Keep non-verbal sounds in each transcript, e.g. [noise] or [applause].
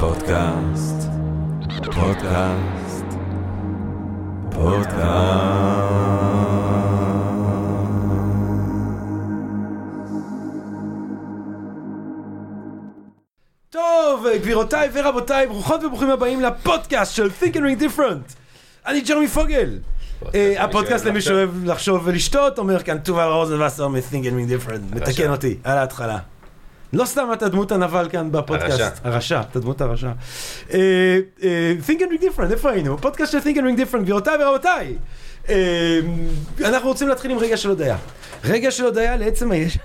פודקאסט, פודקאסט, פודקאסט. טוב, גבירותיי ורבותיי, ברוכות וברוכים הבאים לפודקאסט של Think and Ring Different. אני ג'רמי פוגל. אה, הפודקאסט למי שאוהב לחשוב ולשתות, אומר כאן תובל רוזנבסר מ-Think and Ring Different, מתקן אותי, על ההתחלה. לא סתם אתה דמות הנבל כאן בפודקאסט. הרשע. הרשע, אתה דמות הרשע. אה, אה, Think and Ring Different, איפה היינו? פודקאסט של Think and Ring Different, גבירותיי ורבותיי. אה, אנחנו רוצים להתחיל עם רגע של הודיה. רגע של הודיה לעצם היש...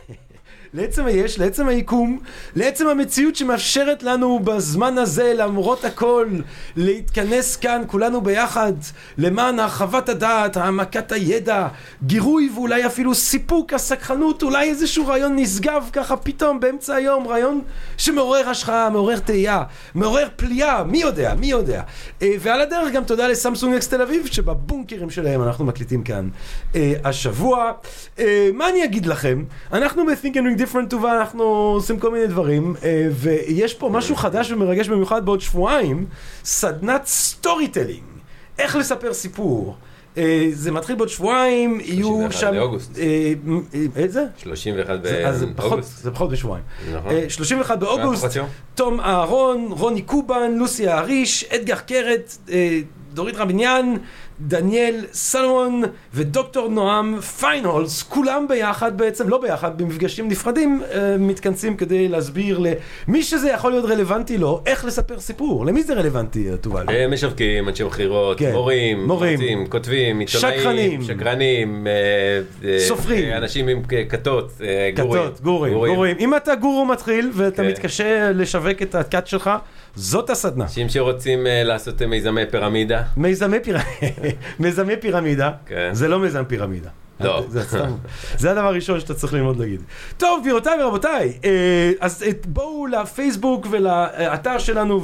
לעצם היש, לעצם היקום, לעצם המציאות שמאפשרת לנו בזמן הזה, למרות הכל, להתכנס כאן כולנו ביחד, למען הרחבת הדעת, העמקת הידע, גירוי ואולי אפילו סיפוק, הסקחנות, אולי איזשהו רעיון נשגב ככה פתאום באמצע היום, רעיון שמעורר השראה, מעורר תהייה, מעורר פליאה, מי יודע, מי יודע. אה, ועל הדרך גם תודה ל Samsung Next תל אביב, שבבונקרים שלהם אנחנו מקליטים כאן אה, השבוע. אה, מה אני אגיד לכם? אנחנו ב- Think and Ring Different טובה, אנחנו עושים כל מיני דברים, אה, ויש פה משהו חדש ומרגש במיוחד בעוד שבועיים, סדנת storytelling. איך לספר סיפור. אה, זה מתחיל בעוד שבועיים, יהיו 31 שם... באוגוסט. אה, מ- אה, איזה? 31 זה- אז זה פחות- באוגוסט. זה פחות בשבועיים. נכון. אה, 31 באוגוסט. תום אהרון, רוני קובן, לוסי האריש, אתגר קרת, דורית רביניאן, דניאל סלומון ודוקטור נועם פיינהולס, כולם ביחד בעצם, לא ביחד, במפגשים נפרדים, אה, מתכנסים כדי להסביר למי שזה יכול להיות רלוונטי לו, איך לספר סיפור. למי זה רלוונטי, אה, תובל? אה, משווקים, אנשי מכירות, כן. מורים, מורים. כותבים, עיתונאים, שקרנים. שקרנים, סופרים. אנשים עם כתות, גורים. גורים, גורים. אם אתה גורו מתחיל ואתה כן. מתקשה לשווק את הכת שלך, זאת הסדנה. אנשים שרוצים אה, לעשות אה, מיזמי פירמידה. מיזמי פירמידה, [laughs] מיזמי פירמידה, כן. זה לא מיזם פירמידה. לא. זה, סתם, זה הדבר הראשון שאתה צריך ללמוד להגיד. טוב, גבירותיי ורבותיי, אה, אז בואו לפייסבוק ולאתר שלנו,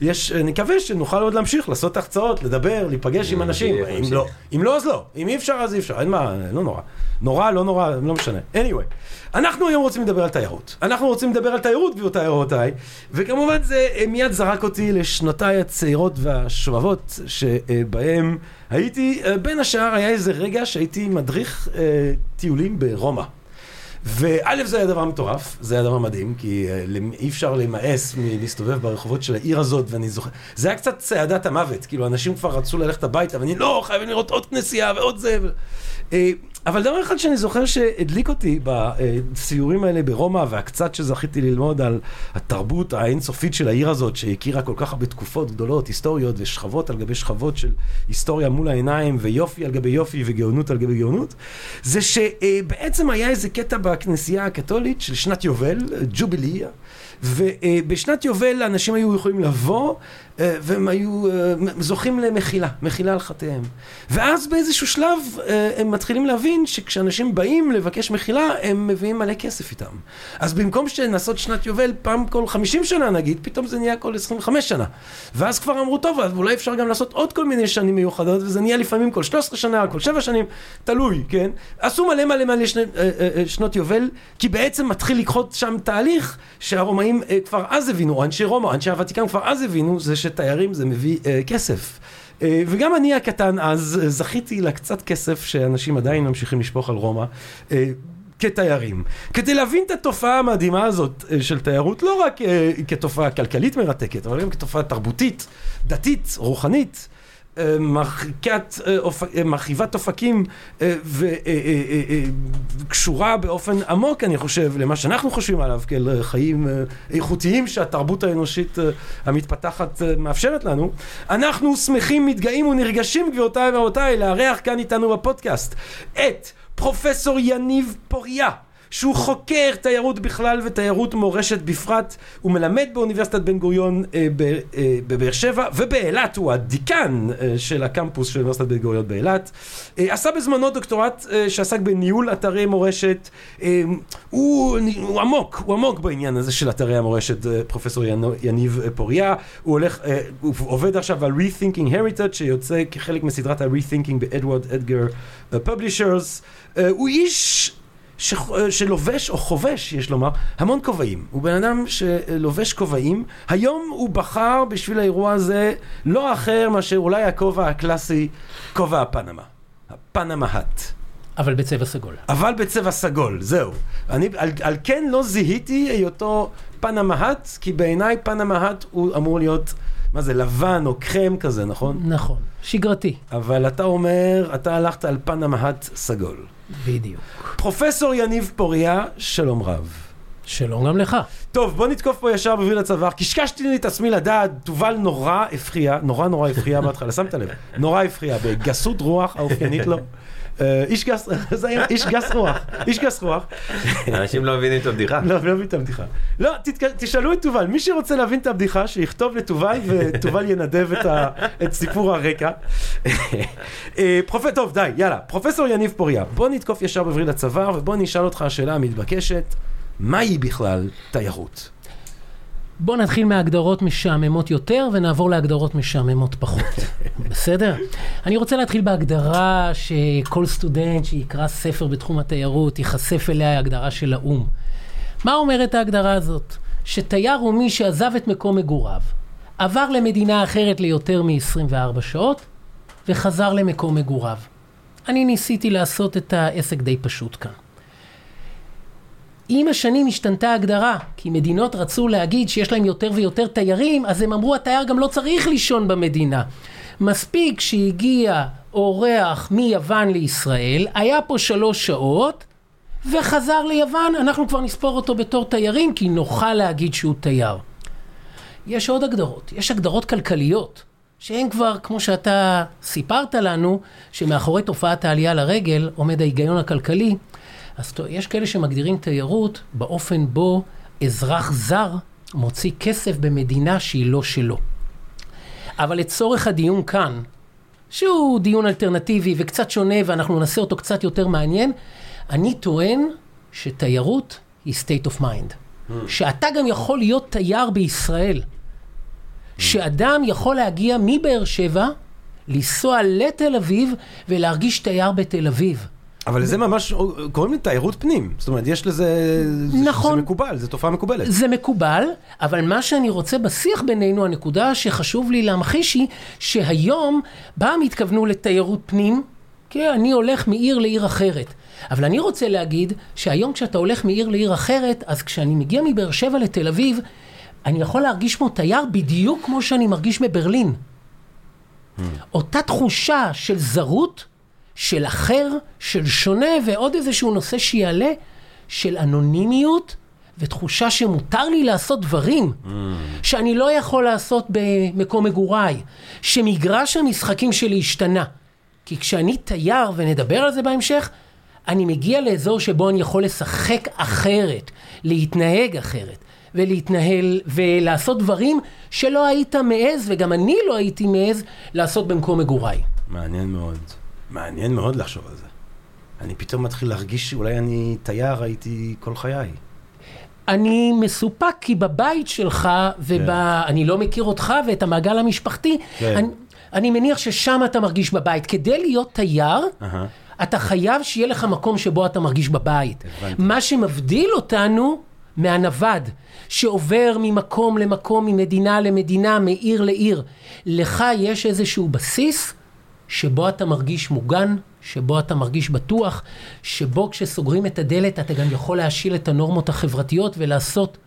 ויש, נקווה שנוכל עוד להמשיך לעשות הרצאות, לדבר, להיפגש עם אנשים. אם. לא, אם לא, אז לא. אם אי אפשר, אז אי אפשר. אין מה, לא נורא. נורא, לא נורא, לא משנה. anyway, אנחנו היום רוצים לדבר על תיירות. אנחנו רוצים לדבר על תיירות, גבירותיי ורבותיי, וכמובן זה אה, מיד זרק אותי לשנותיי הצעירות והשובבות, שבהם הייתי, אה, בין השאר היה איזה רגע שהייתי מדריך אה, טיולים ברומא. וא' זה היה דבר מטורף, זה היה דבר מדהים, כי אה, אי אפשר למאס מלהסתובב ברחובות של העיר הזאת, ואני זוכר, זה היה קצת צעדת המוות, כאילו אנשים כבר רצו ללכת הביתה, ואני לא, חייבים לראות עוד כנסייה ועוד זה. אבל דבר אחד שאני זוכר שהדליק אותי בסיורים האלה ברומא, והקצת שזכיתי ללמוד על התרבות האינסופית של העיר הזאת, שהכירה כל כך הרבה תקופות גדולות, היסטוריות, ושכבות על גבי שכבות של היסטוריה מול העיניים, ויופי על גבי יופי, וגאונות על גבי גאונות, זה שבעצם היה איזה קטע בכנסייה הקתולית של שנת יובל, ג'וביליה, ובשנת יובל אנשים היו יכולים לבוא, והם היו אה, זוכים למחילה, מחילה על חטאיהם. ואז באיזשהו שלב אה, הם מתחילים להבין שכשאנשים באים לבקש מחילה, הם מביאים מלא כסף איתם. אז במקום שנעשות שנת יובל פעם כל 50 שנה נגיד, פתאום זה נהיה כל 25 שנה. ואז כבר אמרו, טוב, אז אולי אפשר גם לעשות עוד כל מיני שנים מיוחדות, וזה נהיה לפעמים כל 13 שנה, כל 7 שנים, תלוי, כן? עשו מלא מלא מלא שני, אה, אה, אה, שנות יובל, כי בעצם מתחיל לקחות שם תהליך שהרומאים אה, כבר אז הבינו, אנשי רומא, אנשי הוותיקן כבר אז הבינו, זה שתיירים זה מביא אה, כסף. אה, וגם אני הקטן אז אה, זכיתי לקצת כסף שאנשים עדיין ממשיכים לשפוך על רומא. אה, כתיירים. כדי להבין את התופעה המדהימה הזאת אה, של תיירות, לא רק אה, כתופעה כלכלית מרתקת, אבל גם כתופעה תרבותית, דתית, רוחנית, מרחיקת, אה, אה, מרחיבת אופקים וקשורה באופן עמוק, אני חושב, למה שאנחנו חושבים עליו כאל אה, חיים אה, איכותיים שהתרבות האנושית אה, המתפתחת אה, מאפשרת לנו. אנחנו שמחים, מתגאים ונרגשים, גבירותיי ורבותיי, לארח כאן איתנו בפודקאסט את פרופסור יניב פוריה. שהוא חוקר תיירות בכלל ותיירות מורשת בפרט, הוא מלמד באוניברסיטת בן גוריון אה, אה, בבאר שבע, ובאילת הוא הדיקן אה, של הקמפוס של אוניברסיטת בן גוריון באילת. אה, עשה בזמנו דוקטורט אה, שעסק בניהול אתרי מורשת. אה, הוא, הוא עמוק, הוא עמוק בעניין הזה של אתרי המורשת, אה, פרופסור יניב אה, פוריה. הוא הולך, אה, הוא עובד עכשיו על Rethinking Heritage, שיוצא כחלק מסדרת ה-Rethinking ב Edward Elgar Publishers. הוא איש... ש... שלובש או חובש, יש לומר, המון כובעים. הוא בן אדם שלובש כובעים. היום הוא בחר בשביל האירוע הזה לא אחר מאשר אולי הכובע הקלאסי, כובע הפנמה. הפנמה האט. אבל בצבע סגול. אבל בצבע סגול, זהו. אני על, על כן לא זיהיתי היותו פנמה האט, כי בעיניי פנמה האט הוא אמור להיות, מה זה, לבן או קרם כזה, נכון? נכון, שגרתי. אבל אתה אומר, אתה הלכת על פנמה האט סגול. בדיוק. פרופסור יניב פוריה, שלום רב. שלום גם לך. טוב, בוא נתקוף פה ישר בוויל הצוואר. קשקשתי לי את עצמי לדעת, תובל נורא הפריע, נורא נורא הפריע בהתחלה, שמת לב? נורא הפריע, בגסות רוח האופיינית לו. אה, איש גס, [laughs] זה היה איש גס רוח, איש גס רוח. אנשים לא מבינים את הבדיחה. לא, לא מבין את הבדיחה. לא, תשאלו את תובל, מי שרוצה להבין את הבדיחה, שיכתוב לתובל, ותובל ינדב את סיפור הרקע. אה, פרופ... טוב, די, יאללה. פרופסור יניב פוריה, בוא נתקוף ישר בווריד הצוואר, ובוא נשאל אותך השאלה המתבקשת, מהי בכלל תיירות? בוא נתחיל מהגדרות משעממות יותר ונעבור להגדרות משעממות פחות. [laughs] בסדר? אני רוצה להתחיל בהגדרה שכל סטודנט שיקרא ספר בתחום התיירות ייחשף אליה, הגדרה של האו"ם. מה אומרת ההגדרה הזאת? שתייר הוא מי שעזב את מקום מגוריו, עבר למדינה אחרת ליותר מ-24 שעות וחזר למקום מגוריו. אני ניסיתי לעשות את העסק די פשוט כאן. עם השנים השתנתה ההגדרה, כי מדינות רצו להגיד שיש להם יותר ויותר תיירים, אז הם אמרו התייר גם לא צריך לישון במדינה. מספיק שהגיע אורח מיוון לישראל, היה פה שלוש שעות, וחזר ליוון, אנחנו כבר נספור אותו בתור תיירים, כי נוכל להגיד שהוא תייר. יש עוד הגדרות, יש הגדרות כלכליות, שהן כבר, כמו שאתה סיפרת לנו, שמאחורי תופעת העלייה לרגל עומד ההיגיון הכלכלי. אז יש כאלה שמגדירים תיירות באופן בו אזרח זר מוציא כסף במדינה שהיא לא שלו. אבל לצורך הדיון כאן, שהוא דיון אלטרנטיבי וקצת שונה ואנחנו נעשה אותו קצת יותר מעניין, אני טוען שתיירות היא state of mind. שאתה גם יכול להיות תייר בישראל. שאדם יכול להגיע מבאר שבע, לנסוע לתל אביב ולהרגיש תייר בתל אביב. אבל זה ממש, קוראים לי תיירות פנים. זאת אומרת, יש לזה... נכון. זה מקובל, זו תופעה מקובלת. זה מקובל, אבל מה שאני רוצה בשיח בינינו, הנקודה שחשוב לי להמחיש היא שהיום פעם התכוונו לתיירות פנים, כי אני הולך מעיר לעיר אחרת. אבל אני רוצה להגיד שהיום כשאתה הולך מעיר לעיר אחרת, אז כשאני מגיע מבאר שבע לתל אביב, אני יכול להרגיש כמו תייר בדיוק כמו שאני מרגיש בברלין. אותה תחושה של זרות, של אחר, של שונה, ועוד איזשהו נושא שיעלה, של אנונימיות ותחושה שמותר לי לעשות דברים שאני לא יכול לעשות במקום מגוריי, שמגרש המשחקים שלי השתנה. כי כשאני תייר, ונדבר על זה בהמשך, אני מגיע לאזור שבו אני יכול לשחק אחרת, להתנהג אחרת, ולהתנהל ולעשות דברים שלא היית מעז, וגם אני לא הייתי מעז לעשות במקום מגוריי. מעניין מאוד. מעניין מאוד לחשוב על זה. אני פתאום מתחיל להרגיש שאולי אני תייר הייתי כל חיי. אני מסופק כי בבית שלך, ואני לא מכיר אותך ואת המעגל המשפחתי, כן. אני, אני מניח ששם אתה מרגיש בבית. כדי להיות תייר, אהה. אתה חייב שיהיה לך מקום שבו אתה מרגיש בבית. הבנתי. מה שמבדיל אותנו מהנווד, שעובר ממקום למקום, ממדינה למדינה, מעיר לעיר. לך יש איזשהו בסיס שבו אתה מרגיש מוגן, שבו אתה מרגיש בטוח, שבו כשסוגרים את הדלת אתה גם יכול להשיל את הנורמות החברתיות ולעשות,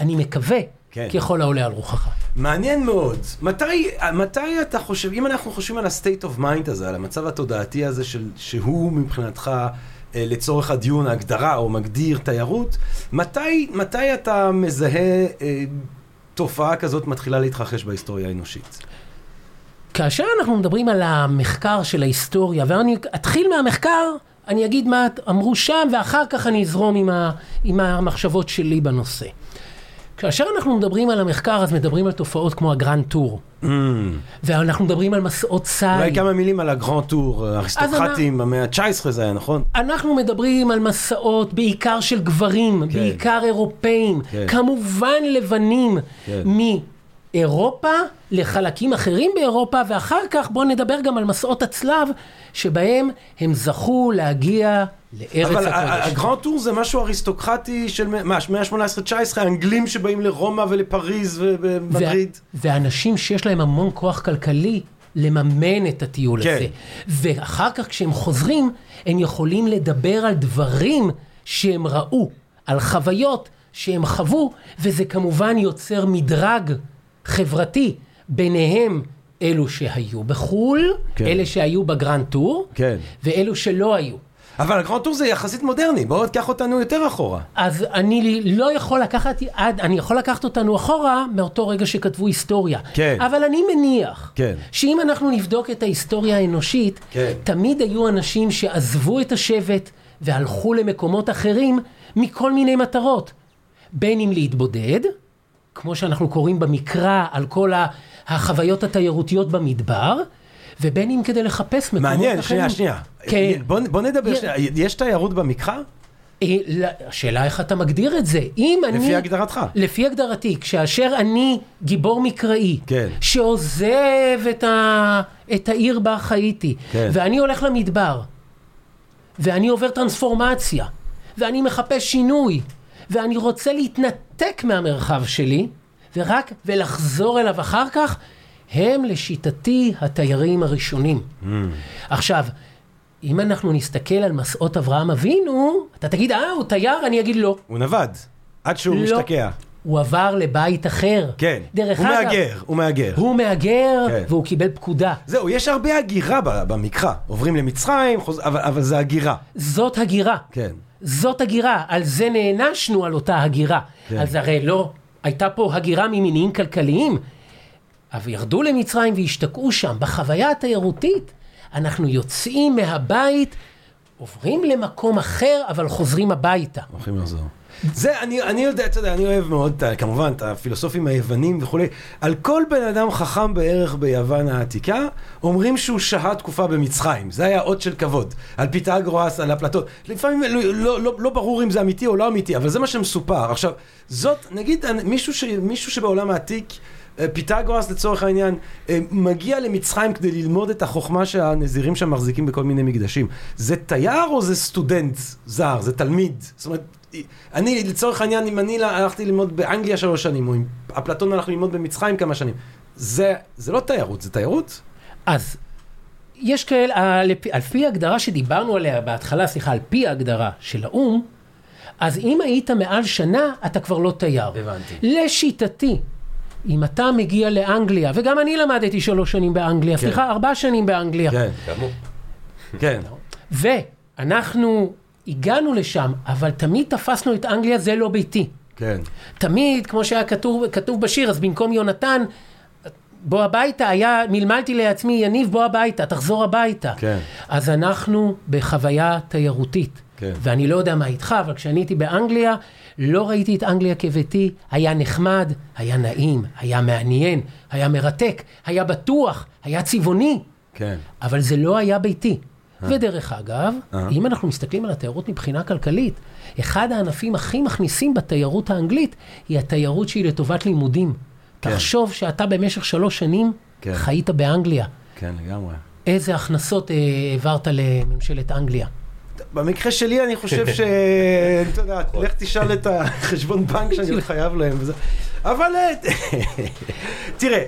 אני מקווה, כן. ככל העולה על רוחך. מעניין מאוד. מתי, מתי אתה חושב, אם אנחנו חושבים על ה-state of mind הזה, על המצב התודעתי הזה של, שהוא מבחינתך אה, לצורך הדיון ההגדרה או מגדיר תיירות, מתי, מתי אתה מזהה אה, תופעה כזאת מתחילה להתרחש בהיסטוריה האנושית? כאשר אנחנו מדברים על המחקר של ההיסטוריה, ואני אתחיל מהמחקר, אני אגיד מה אמרו שם, ואחר כך אני אזרום עם, ה, עם המחשבות שלי בנושא. כאשר אנחנו מדברים על המחקר, אז מדברים על תופעות כמו ה Grand Tour, אממ, ואנחנו מדברים על מסעות אולי ציד. כמה מילים על ה Grand Tour, האריסטוקרטים במאה ה-19 זה היה, נכון? אנחנו מדברים על מסעות בעיקר של גברים, כן. בעיקר אירופאים, כן. כמובן לבנים, כן. מאירופה לחלקים אחרים באירופה, ואחר כך בואו נדבר גם על מסעות הצלב, שבהם הם זכו להגיע לארץ אבל הקודש. הגרנד טור זה משהו אריסטוקרטי של מה, מאה ה-18-19, האנגלים שבאים לרומא ולפריז ומדריד. ואנשים שיש להם המון כוח כלכלי לממן את הטיול כן. הזה. ואחר כך כשהם חוזרים, הם יכולים לדבר על דברים שהם ראו, על חוויות שהם חוו, וזה כמובן יוצר מדרג חברתי ביניהם. אלו שהיו בחו"ל, כן. אלה שהיו ב Grand Tour, כן. ואלו שלא היו. אבל ה Grand Tour זה יחסית מודרני, בואו תקח אותנו יותר אחורה. אז אני לא יכול לקחת, עד, אני יכול לקחת אותנו אחורה מאותו רגע שכתבו היסטוריה. כן. אבל אני מניח, כן. שאם אנחנו נבדוק את ההיסטוריה האנושית, כן. תמיד היו אנשים שעזבו את השבט והלכו למקומות אחרים מכל מיני מטרות. בין אם להתבודד, כמו שאנחנו קוראים במקרא על כל החוויות התיירותיות במדבר, ובין אם כדי לחפש מקומות מעניין, אחרים. שנייה, שנייה. כן. בוא, בוא נדבר, יש- שנייה. יש תיירות במקרא? אה, השאלה איך אתה מגדיר את זה. אם אני... לפי הגדרתך. לפי הגדרתי, כאשר אני גיבור מקראי, כן. שעוזב את, ה... את העיר בה חייתי, כן. ואני הולך למדבר, ואני עובר טרנספורמציה, ואני מחפש שינוי, ואני רוצה להתנתק מהמרחב שלי, ורק ולחזור אליו אחר כך, הם לשיטתי התיירים הראשונים. Mm. עכשיו, אם אנחנו נסתכל על מסעות אברהם אבינו, אתה תגיד, אה, הוא תייר? אני אגיד לא. הוא נווד, עד שהוא לא. משתקע. הוא עבר לבית אחר. כן. דרך הוא אגב, מהגר, הוא מהגר. הוא מהגר, כן. והוא קיבל פקודה. זהו, יש הרבה הגירה במקרא. עוברים למצרים, חוז... אבל, אבל זה הגירה. זאת הגירה. כן. זאת הגירה. על זה נענשנו על אותה הגירה. כן. אז הרי לא, הייתה פה הגירה ממניעים כלכליים, אבל ירדו למצרים והשתקעו שם. בחוויה התיירותית, אנחנו יוצאים מהבית, עוברים למקום אחר, אבל חוזרים הביתה. הולכים לחזור. זה, אני, אני יודע, אתה יודע, אני אוהב מאוד, כמובן, את הפילוסופים היוונים וכולי. על כל בן אדם חכם בערך ביוון העתיקה, אומרים שהוא שהה תקופה במצרים. זה היה אות של כבוד. על פיתגורס, על אפלטון. לפעמים לא, לא, לא, לא ברור אם זה אמיתי או לא אמיתי, אבל זה מה שמסופר. עכשיו, זאת, נגיד, מישהו, ש, מישהו שבעולם העתיק... אה, פיתגורס לצורך העניין אה, מגיע למצרים כדי ללמוד את החוכמה שהנזירים שם מחזיקים בכל מיני מקדשים. זה תייר או זה סטודנט זר? זה תלמיד? זאת אומרת, אני לצורך העניין, אם אני הלכתי ללמוד באנגליה שלוש שנים, או אם אפלטון הלך ללמוד במצרים כמה שנים, זה, זה לא תיירות, זה תיירות? אז יש כאלה, על פי- על פי ההגדרה שדיברנו עליה בהתחלה, סליחה, על פי ההגדרה של האו"ם, אז אם היית מעל שנה, אתה כבר לא תייר. הבנתי. לשיטתי, אם אתה מגיע לאנגליה, וגם אני למדתי שלוש שנים באנגליה, סליחה, ארבע שנים באנגליה, כן, כאמור. כן. ואנחנו הגענו לשם, אבל תמיד תפסנו את אנגליה, זה לא ביתי. כן. תמיד, כמו שהיה כתוב, כתוב בשיר, אז במקום יונתן, בוא הביתה, היה, מלמלתי לעצמי, יניב, בוא הביתה, תחזור הביתה. כן. אז אנחנו בחוויה תיירותית. כן. ואני לא יודע מה איתך, אבל כשאני הייתי באנגליה, לא ראיתי את אנגליה כביתי, היה נחמד, היה נעים, היה מעניין, היה מרתק, היה בטוח, היה צבעוני, כן. אבל זה לא היה ביתי. ודרך אגב, אה. אם אנחנו מסתכלים על התיירות מבחינה כלכלית, אחד הענפים הכי מכניסים בתיירות האנגלית היא התיירות שהיא לטובת לימודים. כן. תחשוב שאתה במשך שלוש שנים כן. חיית באנגליה. כן, לגמרי. איזה הכנסות אה, העברת לממשלת אנגליה? במקרה שלי אני חושב ש... [laughs] אתה יודע, לך תשאל את החשבון בנק שאני חייב להם. אבל אה, [laughs] תראה,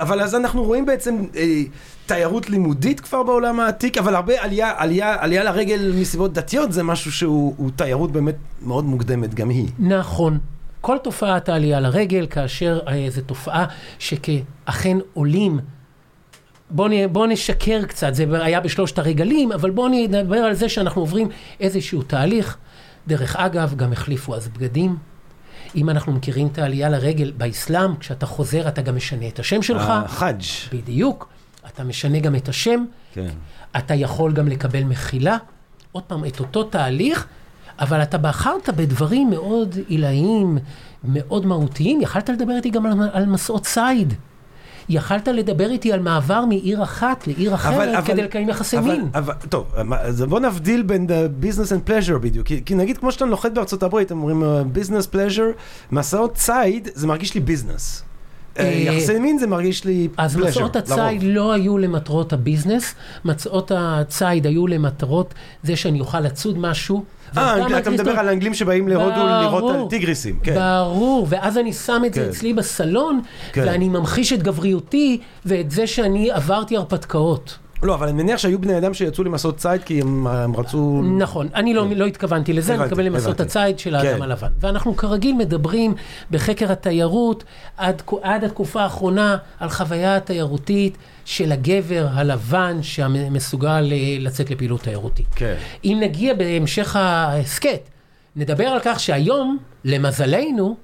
אבל אז אנחנו רואים בעצם אה, תיירות לימודית כבר בעולם העתיק, אבל הרבה עלייה, עלייה, עלייה לרגל מסיבות דתיות זה משהו שהוא הוא תיירות באמת מאוד מוקדמת, גם היא. נכון. כל תופעת העלייה לרגל, כאשר אה, זו תופעה שכאכן עולים, בואו בוא נשקר קצת, זה היה בשלושת הרגלים, אבל בואו נדבר על זה שאנחנו עוברים איזשהו תהליך. דרך אגב, גם החליפו אז בגדים. אם אנחנו מכירים את העלייה לרגל באסלאם, כשאתה חוזר אתה גם משנה את השם שלך. החאג'. בדיוק. אתה משנה גם את השם. כן. אתה יכול גם לקבל מחילה, עוד פעם, את אותו תהליך, אבל אתה בחרת בדברים מאוד עילאיים, מאוד מהותיים. יכלת לדבר איתי גם על, על מסעות ציד. יכלת לדבר איתי על מעבר מעיר אחת לעיר אחרת כדי לקיים יחסי אבל, מין. אבל, טוב, אז בוא נבדיל בין business and pleasure בדיוק. כי, כי נגיד כמו שאתה נוחת בארצות הברית, אומרים uh, business pleasure, מסעות ציד, זה מרגיש לי business. אה, יחסי מין זה מרגיש לי אז pleasure, מסעות הציד לרוב. לא היו למטרות הביזנס, מסעות הציד היו למטרות זה שאני אוכל לצוד משהו. אה, אתה מדבר על האנגלים שבאים להודו לראות על. טיגריסים, כן. ברור, ואז אני שם את זה כן. אצלי בסלון, כן. ואני ממחיש את גבריותי ואת זה שאני עברתי הרפתקאות. לא, אבל אני מניח שהיו בני אדם שיצאו למסעות ציד כי הם הם רצו... נכון, אני לא, לא התכוונתי לזה, אני הבנתי, מתכוון למסעות הבנתי. הציד של האדם כן. הלבן. ואנחנו כרגיל מדברים בחקר התיירות עד, עד התקופה האחרונה על חוויה התיירותית של הגבר הלבן שמסוגל אה, לצאת לפעילות תיירותית. כן. אם נגיע בהמשך ההסכת, נדבר על כך שהיום, למזלנו,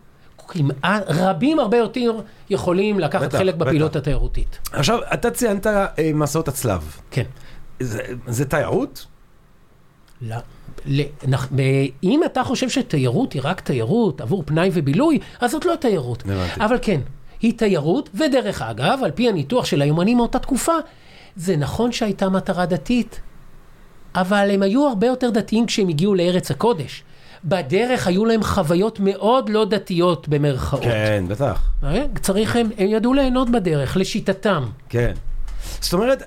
כמעט, רבים הרבה יותר יכולים לקחת בטח, חלק בפעילות בטח. התיירותית. עכשיו, אתה ציינת אה, מסעות הצלב. כן. זה- זה תיירות? לא. ל- נח- ב- אם אתה חושב שתיירות היא רק תיירות עבור פנאי ובילוי, אז זאת לא תיירות. הבנתי. אבל כן, היא תיירות, ודרך אגב, על פי הניתוח של היומנים מאותה תקופה, זה נכון שהייתה מטרה דתית, אבל הם היו הרבה יותר דתיים כשהם הגיעו לארץ הקודש. בדרך היו להם חוויות מאוד לא דתיות במרכאות. כן, בטח. אה? צריך הם, הם ידעו ליהנות בדרך, לשיטתם. כן. זאת אומרת,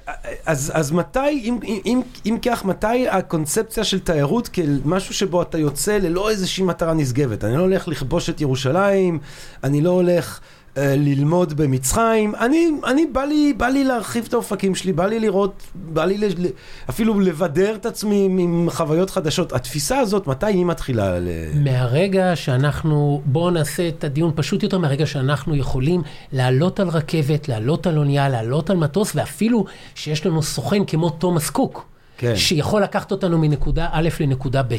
אז, אז מתי, אם, אם, אם כך, מתי הקונספציה של תיירות כמשהו שבו אתה יוצא ללא איזושהי מטרה נשגבת? אני לא הולך לכבוש את ירושלים, אני לא הולך ללמוד במצרים, אני, אני בא, לי, בא לי להרחיב את האופקים שלי, בא לי לראות, בא לי ל, אפילו לבדר את עצמי עם חוויות חדשות. התפיסה הזאת, מתי היא מתחילה? ל... מהרגע שאנחנו, בואו נעשה את הדיון פשוט יותר, מהרגע שאנחנו יכולים לעלות על רכבת, לעלות על אונייה, לעלות על מטוס, ואפילו שיש לנו סוכן כמו תומאס קוק, כן. שיכול לקחת אותנו מנקודה א' לנקודה ב'.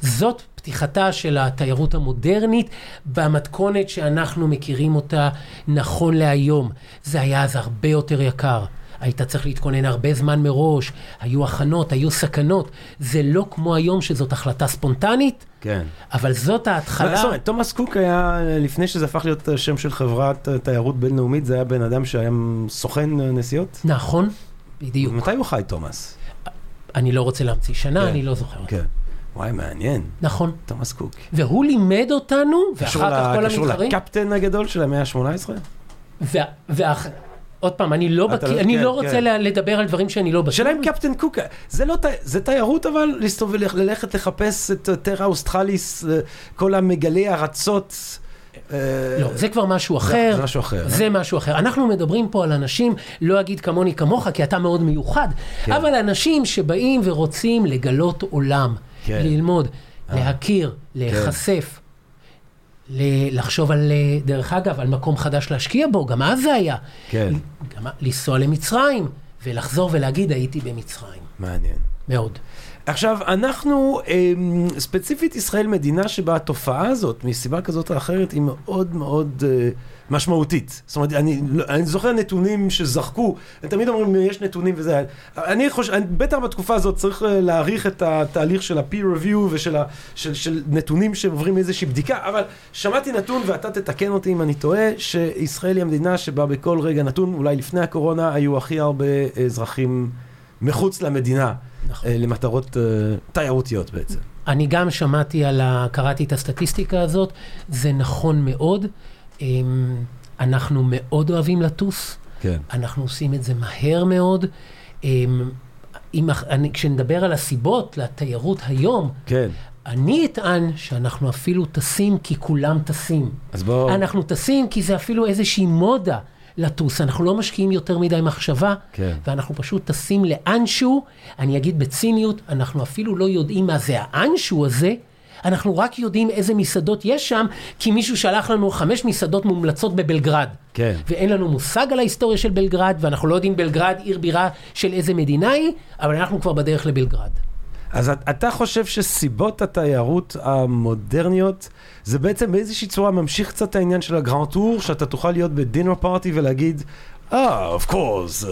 זאת פתיחתה של התיירות המודרנית במתכונת שאנחנו מכירים אותה נכון להיום. זה היה אז הרבה יותר יקר. היית צריך להתכונן הרבה זמן מראש, היו הכנות, היו סכנות. זה לא כמו היום שזאת החלטה ספונטנית, כן. אבל זאת ההתחלה. זאת אומרת, תומאס קוק היה, לפני שזה הפך להיות שם של חברת תיירות בינלאומית, זה היה בן אדם שהיה סוכן נסיעות? נכון, בדיוק. מתי הוא חי, תומאס? אני לא רוצה להמציא שנה, כן. אני לא זוכר. כן. וואי, מעניין. נכון. תומאס קוק. והוא לימד אותנו, קשור ואחר כך כל קשור המתחרים. לקפטן הגדול של המאה ה-18? וה- ואח- עוד פעם, אני לא בקיא, לא- אני כן, לא רוצה כן. לדבר על דברים שאני לא בקיא. השאלה אם קפטן קוק, זה לא, זה תיירות אבל, להסתובב, ללכת לחפש את טרה אוסטרליס, אה, כל המגלי ארצות. אה, לא, זה כבר משהו אחר. זה משהו אחר, אה? זה משהו אחר. אנחנו מדברים פה על אנשים, לא אגיד כמוני כמוך, כי אתה מאוד מיוחד, כן. אבל אנשים שבאים ורוצים לגלות עולם, כן. ללמוד, להכיר, להיחשף. ל- לחשוב על, אה, דרך אגב, על מקום חדש להשקיע בו, גם אז זה היה. כן. גם לנסוע למצרים, ולחזור ולהגיד, הייתי במצרים. מעניין. מאוד. עכשיו, אנחנו, אמ, ספציפית ישראל, מדינה שבה התופעה הזאת, מסיבה כזאת או אחרת, היא מאוד מאוד אה, משמעותית. זאת אומרת, אני, לא- אני זוכר נתונים שזחקו, תמיד אומרים, יש נתונים וזה, אני חושב, בטח בתקופה הזאת צריך אה, להעריך את התהליך של ה-peer review ושל ה, של, של נתונים שעוברים איזושהי בדיקה, אבל שמעתי נתון, ואתה תתקן אותי אם אני טועה, שישראל היא המדינה שבה בכל רגע נתון, אולי לפני הקורונה, היו הכי הרבה אזרחים מחוץ למדינה. נכון. אה, למטרות אה, תיירותיות בעצם. אני גם שמעתי על ה... קראתי את הסטטיסטיקה הזאת, זה נכון מאוד. אמ, אנחנו מאוד אוהבים לטוס, כן. אנחנו עושים את זה מהר מאוד. אמ, אם, אני, כשנדבר על הסיבות לתיירות היום, כן. אני אטען שאנחנו אפילו טסים כי כולם טסים. אז בואו... אנחנו טסים כי זה אפילו איזושהי מודה לטוס. אנחנו לא משקיעים יותר מדי מחשבה, כן. ואנחנו פשוט טסים לאנשהו, אני אגיד בציניות, אנחנו אפילו לא יודעים מה זה האנשהו הזה, אנחנו רק יודעים איזה מסעדות יש שם, כי מישהו שלח לנו חמש מסעדות מומלצות בבלגרד. כן. ואין לנו מושג על ההיסטוריה של בלגרד, ואנחנו לא יודעים בלגרד עיר בירה של איזה מדינה היא, אבל אנחנו כבר בדרך לבלגרד. אז את- אתה חושב שסיבות התיירות המודרניות, זה בעצם באיזושהי צורה ממשיך קצת את העניין של הגרנד טור, שאתה תוכל להיות בדינר פארטי ולהגיד, אה, of course, uh,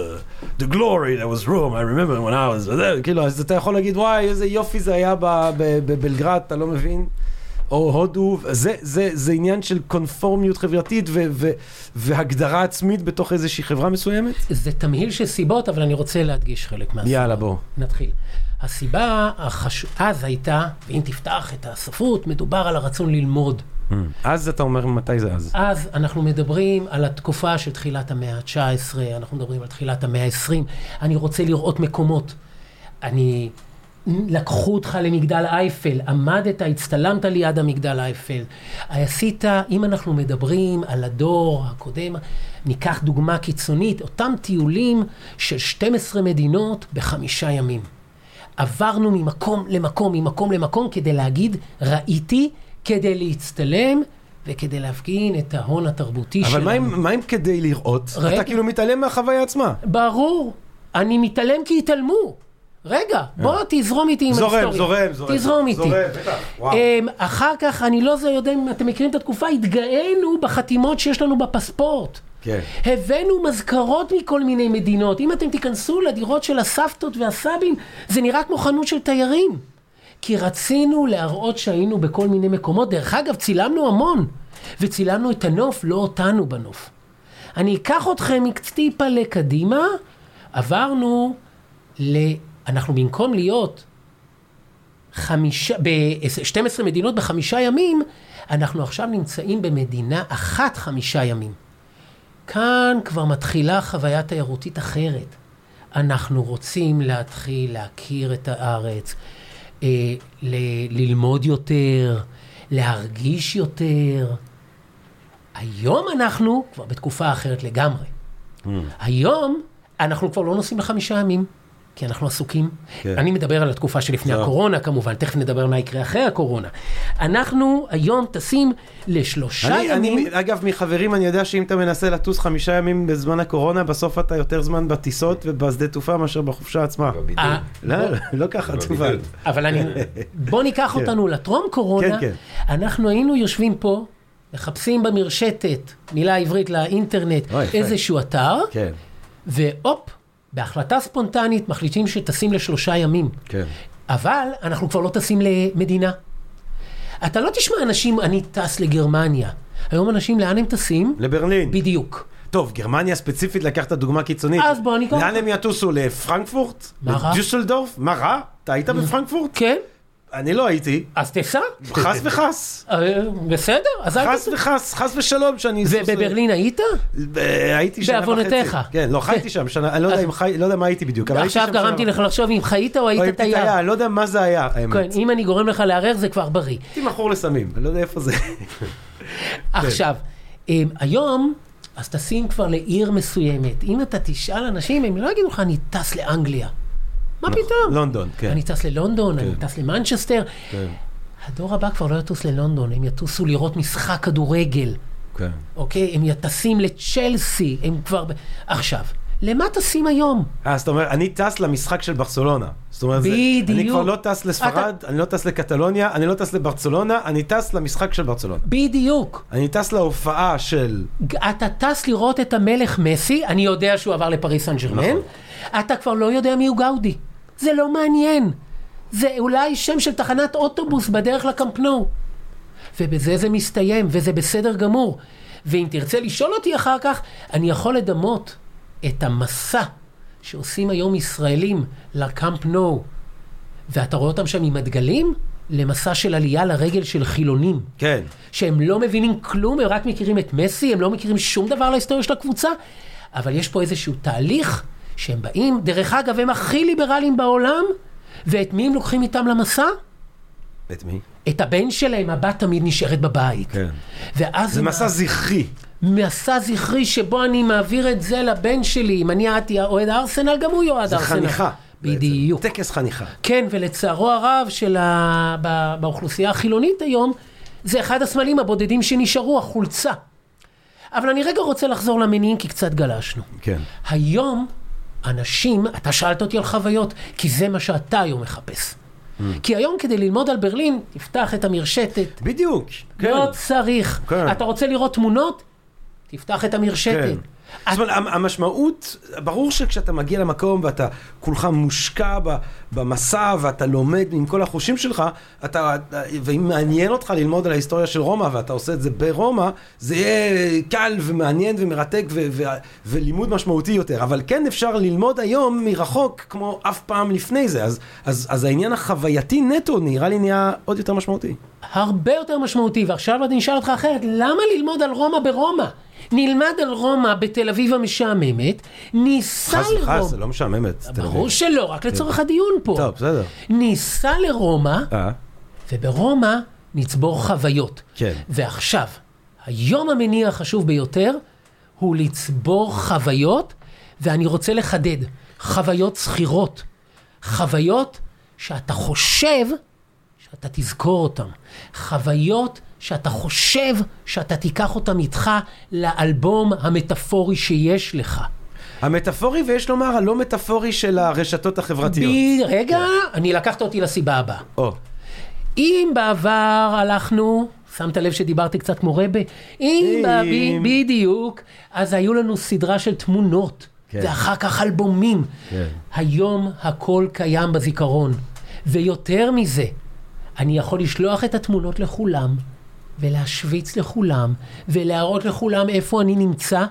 the glory that was Rome, I remember when I was there, כאילו, אז אתה יכול להגיד, וואי, איזה יופי זה היה בבלגרד, אתה לא מבין? או הודו, זה, זה, זה עניין של קונפורמיות חברתית ו- ו- והגדרה עצמית בתוך איזושהי חברה מסוימת? זה תמהיל של סיבות, אבל אני רוצה להדגיש חלק מהסיבות. יאללה, בוא. נתחיל. הסיבה החש... אז הייתה, ואם תפתח את הספרות, מדובר על הרצון ללמוד. אז אתה אומר, מתי זה אז? אז אנחנו מדברים על התקופה של תחילת המאה ה-19, אנחנו מדברים על תחילת המאה ה-20. אני רוצה לראות מקומות. אני... לקחו אותך למגדל אייפל, עמדת, הצטלמת ליד המגדל אייפל. עשית, אם אנחנו מדברים על הדור הקודם, ניקח דוגמה קיצונית, אותם טיולים של 12 מדינות בחמישה ימים. עברנו ממקום למקום, ממקום למקום, כדי להגיד, ראיתי, כדי להצטלם וכדי להפגין את ההון התרבותי אבל שלנו. מה עם- מה עם כדי לראות? רגע. אתה כאילו מתעלם מהחוויה עצמה. ברור, אני מתעלם כי התעלמו. רגע, בוא תזרום איתי עם אה. זורם, ההיסטוריה. זורם, זורם. תזרום איתי. זורם, בטח, וואו. אמ, אחר כך, אני לא יודע אם אתם מכירים את התקופה, התגאינו בחתימות שיש לנו בפספורט. כן. הבאנו מזכרות מכל מיני מדינות. אם אתם תיכנסו לדירות של הסבתות והסבים, זה נראה כמו חנות של תיירים. כי רצינו להראות שהיינו בכל מיני מקומות. דרך אגב, צילמנו המון, וצילמנו את הנוף, לא אותנו בנוף. אני אקח אתכם טיפה לקדימה, עברנו ל... אנחנו במקום להיות חמישה, ב-12 מדינות בחמישה ימים, אנחנו עכשיו נמצאים במדינה אחת חמישה ימים. כאן כבר מתחילה חוויה תיירותית אחרת. אנחנו רוצים להתחיל להכיר את הארץ, אה, ל- ללמוד יותר, להרגיש יותר. היום אנחנו כבר בתקופה אחרת לגמרי. היום אנחנו כבר לא נוסעים לחמישה ימים, כי אנחנו עסוקים. כן. אני מדבר על התקופה שלפני טוב. הקורונה כמובן, תכף נדבר מה יקרה אחרי הקורונה. אנחנו היום טסים לשלושה אני, ימים. אני, אגב, מחברים אני יודע שאם אתה מנסה לטוס חמישה ימים בזמן הקורונה, בסוף אתה יותר זמן בטיסות ובשדה תעופה מאשר בחופשה עצמה. בבידוד. אה, לא, [laughs] לא ככה, בבידוד. תובל. אבל אני, [laughs] בוא ניקח כן. אותנו לטרום קורונה, כן, אנחנו היינו יושבים פה, מחפשים במרשתת, מילה עברית לאינטרנט, אוי. איזשהו אתר, כן, והופ, בהחלטה ספונטנית מחליטים שטסים לשלושה ימים. כן. אבל אנחנו כבר לא טסים למדינה. אתה לא תשמע אנשים, אני טס לגרמניה. היום אנשים, לאן הם טסים? לברלין. בדיוק. טוב, גרמניה ספציפית לקחת דוגמה קיצונית. אז בוא ניקח לאן אותה. הם יטוסו? לפרנקפורט? מה רע? לדיוסלדורף? מה רע? אתה היית בפרנקפורט? כן, אני לא הייתי. אז תסע. חס וחס. אה, בסדר, אז אל חס תסע. וחס, חס ושלום שאני... ובברלין היית? אה, הייתי שנה וחצי. בעוונותיך. כן, לא חייתי שם שנה, אני לא יודע אם חי- לא יודע מה הייתי בדיוק, עכשיו גרמתי לך לחשוב אם חיית או היית תייר. אני לא יודע מה זה היה, כן, האמת. אם אני גורם לך לערער זה כבר בריא. הייתי מכור לסמים, אני לא יודע איפה זה. [laughs] עכשיו, אמ, היום, אז טסים כבר לעיר מסוימת. אם אתה תשאל אנשים, הם לא יגידו לך, אני טס לאנגליה. מה פתאום? לונדון, כן. אני טס ללונדון, אני טס למנצ'סטר. כן, הדור הבא כבר לא יטוס ללונדון, הם יטוסו לראות משחק כדורגל, כן. אוקיי? הם טסים לצ'לסי, הם כבר... עכשיו, למה טסים היום? אה, זאת אומרת, אני טס למשחק של ברצלונה. זאת אומרת, זה- בדיוק. אני כבר לא טס לספרד, אני לא טס לקטלוניה, אני לא טס לברצלונה, אני טס למשחק של ברצלונה. בדיוק. אני טס להופעה של... אתה טס לראות את המלך מסי, אני יודע שהוא עבר לפריס סן ג'רמן, נכון. אתה כבר לא יודע מי הוא גאודי. זה לא מעניין. זה אולי שם של תחנת אוטובוס בדרך לקמפנו. ובזה זה מסתיים, וזה בסדר גמור. ואם תרצה לשאול אותי אחר כך, אני יכול לדמות את המסע שעושים היום ישראלים לקאמפ נו, ואתה רואה אותם שם עם הדגלים, למסע של עלייה לרגל של חילונים. כן. שהם לא מבינים כלום, הם רק מכירים את מסי, הם לא מכירים שום דבר על ההיסטוריה של הקבוצה, אבל יש פה איזשהו תהליך שהם באים, דרך אגב, הם הכי ליברליים בעולם, ואת מי הם לוקחים איתם למסע? את מי? את הבן שלהם, הבת תמיד נשארת בבית. כן. ואז זה מסע זכרי. מסע זכרי שבו אני מעביר את זה לבן שלי. אם אני הייתי אוהד ארסנל, גם הוא יאוהד זה ארסנל. חניכה. בעצם. בדיוק. טקס חניכה. כן, ולצערו הרב של ה... ב... באוכלוסייה החילונית היום, זה אחד הסמלים הבודדים שנשארו, החולצה. אבל אני רגע רוצה לחזור למניעים, כי קצת גלשנו. כן. היום, אנשים, אתה שאלת אותי על חוויות, כי זה מה שאתה היום מחפש. כי היום כדי ללמוד על ברלין, תפתח את המרשתת. בדיוק. כן. לא צריך. כן. אתה רוצה לראות תמונות? תפתח את המרשתת. כן. זאת אומרת, המ- המשמעות, ברור שכשאתה מגיע למקום ואתה כולך מושקע במסע ואתה לומד עם כל החושים שלך, אתה, ואם מעניין אותך ללמוד על ההיסטוריה של רומא ואתה עושה את זה ברומא, זה יהיה קל ומעניין ומרתק ו- ו- ולימוד משמעותי יותר. אבל כן אפשר ללמוד היום מרחוק כמו אף פעם לפני זה. אז, אז, אז העניין החווייתי נטו נראה לי נהיה עוד יותר משמעותי. הרבה יותר משמעותי, ועכשיו אני אשאל אותך אחרת, למה ללמוד על רומא ברומא? נלמד על רומא בתל אביב המשעממת, ניסע חס וחס, לרומא, זה לא משעממת. ברור. שלא, רק לצורך הדיון פה. טוב, בסדר. ניסע לרומא, אה, וברומא נצבור חוויות. כן. ועכשיו, היום המניע החשוב ביותר הוא לצבור חוויות, ואני רוצה לחדד, חוויות שכירות. חוויות שאתה חושב שאתה תזכור אותן. חוויות שאתה חושב שאתה תיקח אותן איתך לאלבום המטאפורי שיש לך. המטאפורי, ויש לומר, הלא מטאפורי של הרשתות החברתיות. ב... רגע, אני לקחת אותי לסיבה הבאה. או, אם בעבר הלכנו, שמת לב שדיברתי קצת כמו רבה? אם, אם. בעבר, בדיוק, אז היו לנו סדרה של תמונות, כן. ואחר כך אלבומים. כן. היום הכל קיים בזיכרון, ויותר מזה, אני יכול לשלוח את התמונות לכולם, ולהשוויץ לכולם, ולהראות לכולם איפה אני נמצא,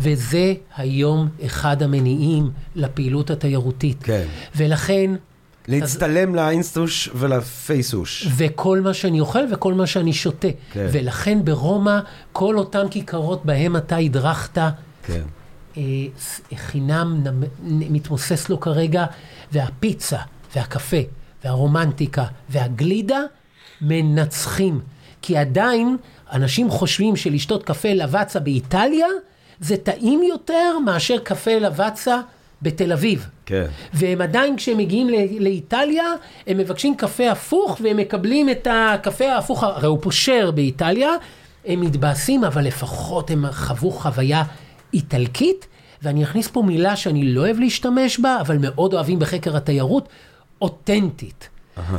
וזה היום אחד המניעים לפעילות התיירותית. כן. ולכן, להצטלם לאינסטוש ולפייסוש. וכל מה שאני אוכל וכל מה שאני שותה. כן. ולכן ברומא, כל אותם כיכרות בהם אתה הדרכת, כן. אה, חינם נמ- מתמוסס לו כרגע, והפיצה, והקפה, והרומנטיקה, והגלידה מנצחים. כי עדיין אנשים חושבים שלשתות קפה לבצה באיטליה, זה טעים יותר מאשר קפה לבצה בתל אביב. כן. והם עדיין כשהם מגיעים לאיטליה, הם מבקשים קפה הפוך והם מקבלים את הקפה ההפוך, הרי הוא פושר באיטליה, הם מתבאסים, אבל לפחות הם חוו חוויה איטלקית, ואני אכניס פה מילה שאני לא אוהב להשתמש בה, אבל מאוד אוהבים בחקר התיירות, אותנטית.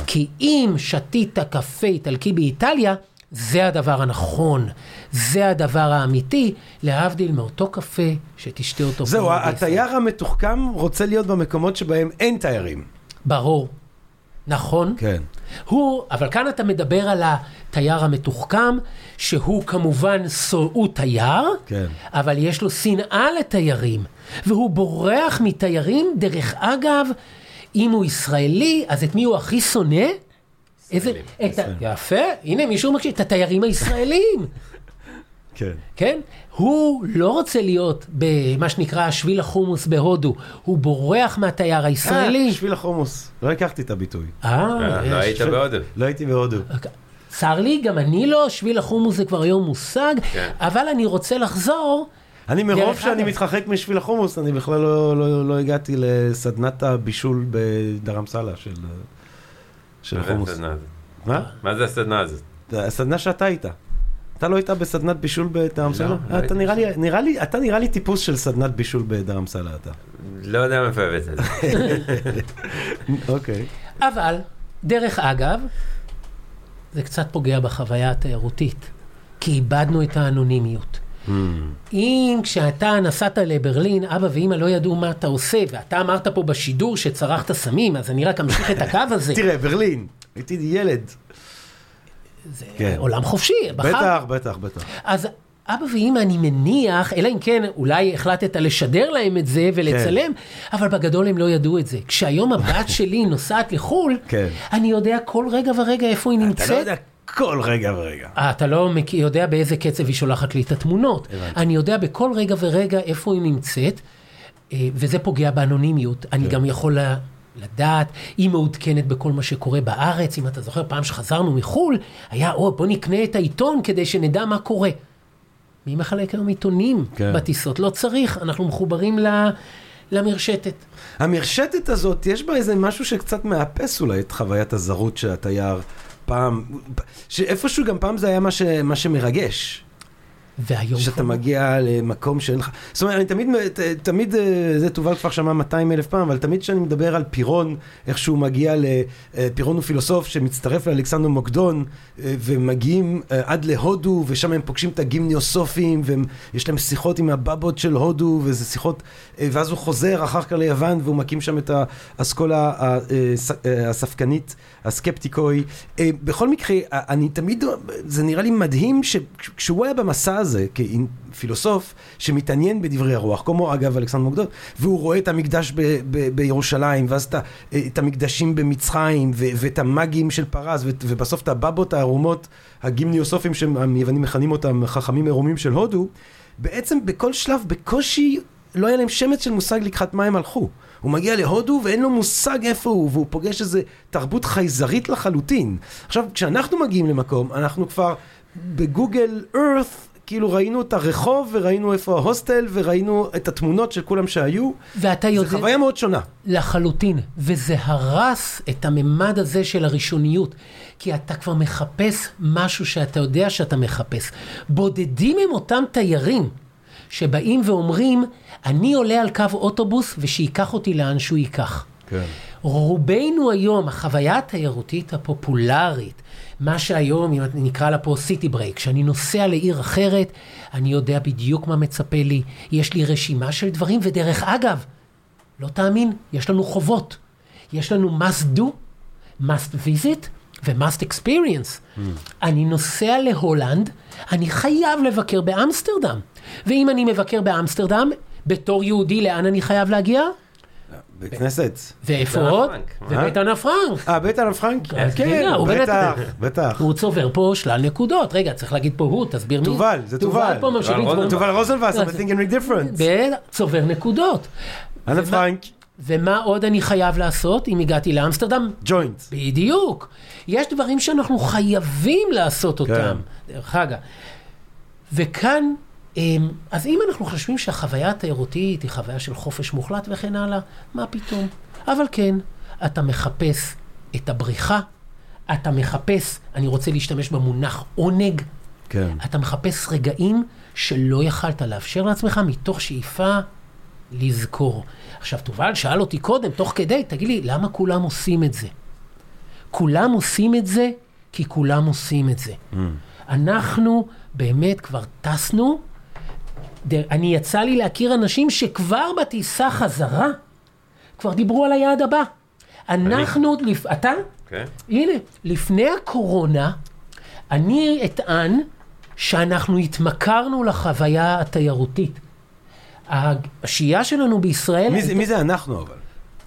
כי אם שתית קפה איטלקי באיטליה, זה הדבר הנכון, זה הדבר האמיתי, להבדיל מאותו קפה שתשתה אותו זהו. התייר המתוחכם רוצה להיות במקומות שבהם אין תיירים. ברור. נכון. כן. הוא, אבל כאן אתה מדבר על התייר המתוחכם, שהוא כמובן, הוא תייר, כן. אבל יש לו שנאה לתיירים, והוא בורח מתיירים, דרך אגב, אם הוא ישראלי, אז את מי הוא הכי שונא? איזה, את ה... יפה, הנה מישהו מקשיב, את התיירים הישראלים, [laughs] כן. כן? הוא לא רוצה להיות במה שנקרא שביל החומוס בהודו, הוא בורח מהתייר הישראלי. אה, שביל החומוס. לא הכרתי את הביטוי. אה, לא יש. היית בהודו. לא הייתי בהודו. צר לי, גם אני לא, שביל החומוס זה כבר היום מושג, כן. אבל אני רוצה לחזור. אני מרוב שאני אגב. מתרחק משביל החומוס, אני בכלל לא, לא, לא הגעתי לסדנת הבישול בדרמסלה של, של מה זה החומוס. מה? מה זה הסדנה הזאת? זה הסדנה שאתה היית. אתה לא היית בסדנת בישול בדרמסלה? לא, לא אתה נראה לי, נראה לי, אתה נראה לי טיפוס של סדנת בישול בדרמסלה אתה. לא יודע מאיפה הבאת את זה. [laughs] אוקיי. אבל, דרך אגב, זה קצת פוגע בחוויה התיירותית, כי איבדנו את האנונימיות. Hmm. אם כשאתה נסעת לברלין, אבא ואמא לא ידעו מה אתה עושה, ואתה אמרת פה בשידור שצרכת סמים, אז אני רק אמשיך את הקו הזה. [laughs] תראה, ברלין, הייתי ילד. זה כן. עולם חופשי, בחר. בטח, בטח, בטח. אז אבא ואמא, אני מניח, אלא אם כן אולי החלטת לשדר להם את זה ולצלם, כן. אבל בגדול הם לא ידעו את זה. כשהיום הבת [laughs] שלי נוסעת לחו"ל, כן. אני יודע כל רגע ורגע איפה היא אתה לא נמצאת. יודע כל רגע ורגע. אה, אתה לא יודע באיזה קצב היא שולחת לי את התמונות. הבנתי. אני יודע בכל רגע ורגע איפה היא נמצאת, אה, וזה פוגע באנונימיות. כן. אני גם יכול לדעת, היא מעודכנת בכל מה שקורה בארץ. אם אתה זוכר, פעם שחזרנו מחו"ל, היה, או, בוא נקנה את העיתון כדי שנדע מה קורה. מי מחלק היום עיתונים כן. בטיסות? לא צריך, אנחנו מחוברים ל- למרשתת. המרשתת הזאת, יש בה איזה משהו שקצת מאפס אולי את חוויית הזרות של התייר. פעם, שאיפשהו גם פעם זה היה מה, ש, מה שמרגש. והיום... שאתה כבר- מגיע למקום שאין לך... זאת אומרת, אני תמיד, תמיד, אה, זה תובל כבר שמע 200 אלף פעם, אבל תמיד כשאני מדבר על פירון, איך שהוא מגיע ל... אה, פירון הוא פילוסוף שמצטרף לאלכסנדר מוקדון, אה, ומגיעים עד להודו, ושם הם פוגשים את הגימניוסופים, ויש להם שיחות עם הבבות של הודו, וזה שיחות... ואז הוא חוזר אחר כך ליוון, והוא מקים שם את האסכולה הספקנית, הסקפטיקוי. בכל מקרה, אני תמיד... זה נראה לי מדהים שכשהוא היה במסע הזה, כפילוסוף, שמתעניין בדברי הרוח, כמו אגב אלכסנדר מוקדון, והוא רואה את המקדש ב- ב- בירושלים, ואז את, ה- את המקדשים במצרים, ו- ואת המאגים של פרס, ו- ובסוף את הבבות הערומות, הגימניוסופים שהיוונים מכנים אותם חכמים עירומים של הודו, בעצם בכל שלב בקושי לא היה להם שמץ של מושג לקחת מה הם הלכו. הוא מגיע להודו ואין לו מושג איפה הוא, והוא פוגש איזה תרבות חייזרית לחלוטין. עכשיו, כשאנחנו מגיעים למקום, אנחנו כבר בגוגל earth, כאילו ראינו את הרחוב וראינו איפה ההוסטל וראינו את התמונות של כולם שהיו. ואתה זו יודע... חוויה מאוד שונה. לחלוטין, וזה הרס את הממד הזה של הראשוניות, כי אתה כבר מחפש משהו שאתה יודע שאתה מחפש. בודדים הם אותם תיירים שבאים ואומרים, אני עולה על קו אוטובוס ושייקח אותי לאן שהוא ייקח. כן. רובנו היום, החוויה התיירותית הפופולרית, מה שהיום, אם נקרא לה פה סיטי ברייק, כשאני נוסע לעיר אחרת, אני יודע בדיוק מה מצפה לי, יש לי רשימה של דברים, ודרך אגב, לא תאמין, יש לנו חובות. יש לנו must do, must visit ו-must experience. אני נוסע להולנד, אני חייב לבקר באמסטרדם. ואם אני מבקר באמסטרדם, בתור יהודי, לאן אני חייב להגיע? בית כנסת. ואיפה עוד? ובית אנה פרנק. אה, בית אנה פרנק? כן, בטח, בטח. הוא צובר פה שלל נקודות. רגע, צריך להגיד פה הוא, תסביר מי. תובל, זה תובל. תובל פה ממשיך תובל לצבור. תובל רוזנבסר אז- ב-Think and Make Difference. צובר נקודות. אנה ומה- פרנק, ומה עוד אני חייב לעשות אם הגעתי לאמסטרדם? ג'וינט. בדיוק. יש דברים שאנחנו חייבים לעשות אותם, דרך אגב. וכאן, אז אם אנחנו חושבים שהחוויה התיירותית היא חוויה של חופש מוחלט וכן הלאה, מה פתאום? אבל כן, אתה מחפש את הבריחה, אתה מחפש, אני רוצה להשתמש במונח עונג, כן. אתה מחפש רגעים שלא יכלת לאפשר לעצמך מתוך שאיפה לזכור. עכשיו, תובל שאל אותי קודם, תוך כדי, תגיד לי, למה כולם עושים את זה? כולם עושים את זה כי כולם עושים את זה. אנחנו באמת כבר טסנו, אני יצא לי להכיר אנשים שכבר בטיסה חזרה, כבר דיברו על היעד הבא. אנחנו, לפ... אתה? כן. הנה, לפני הקורונה, אני אטען שאנחנו התמכרנו לחוויה התיירותית. השהייה שלנו בישראל, מי זה- מי זה אנחנו אבל?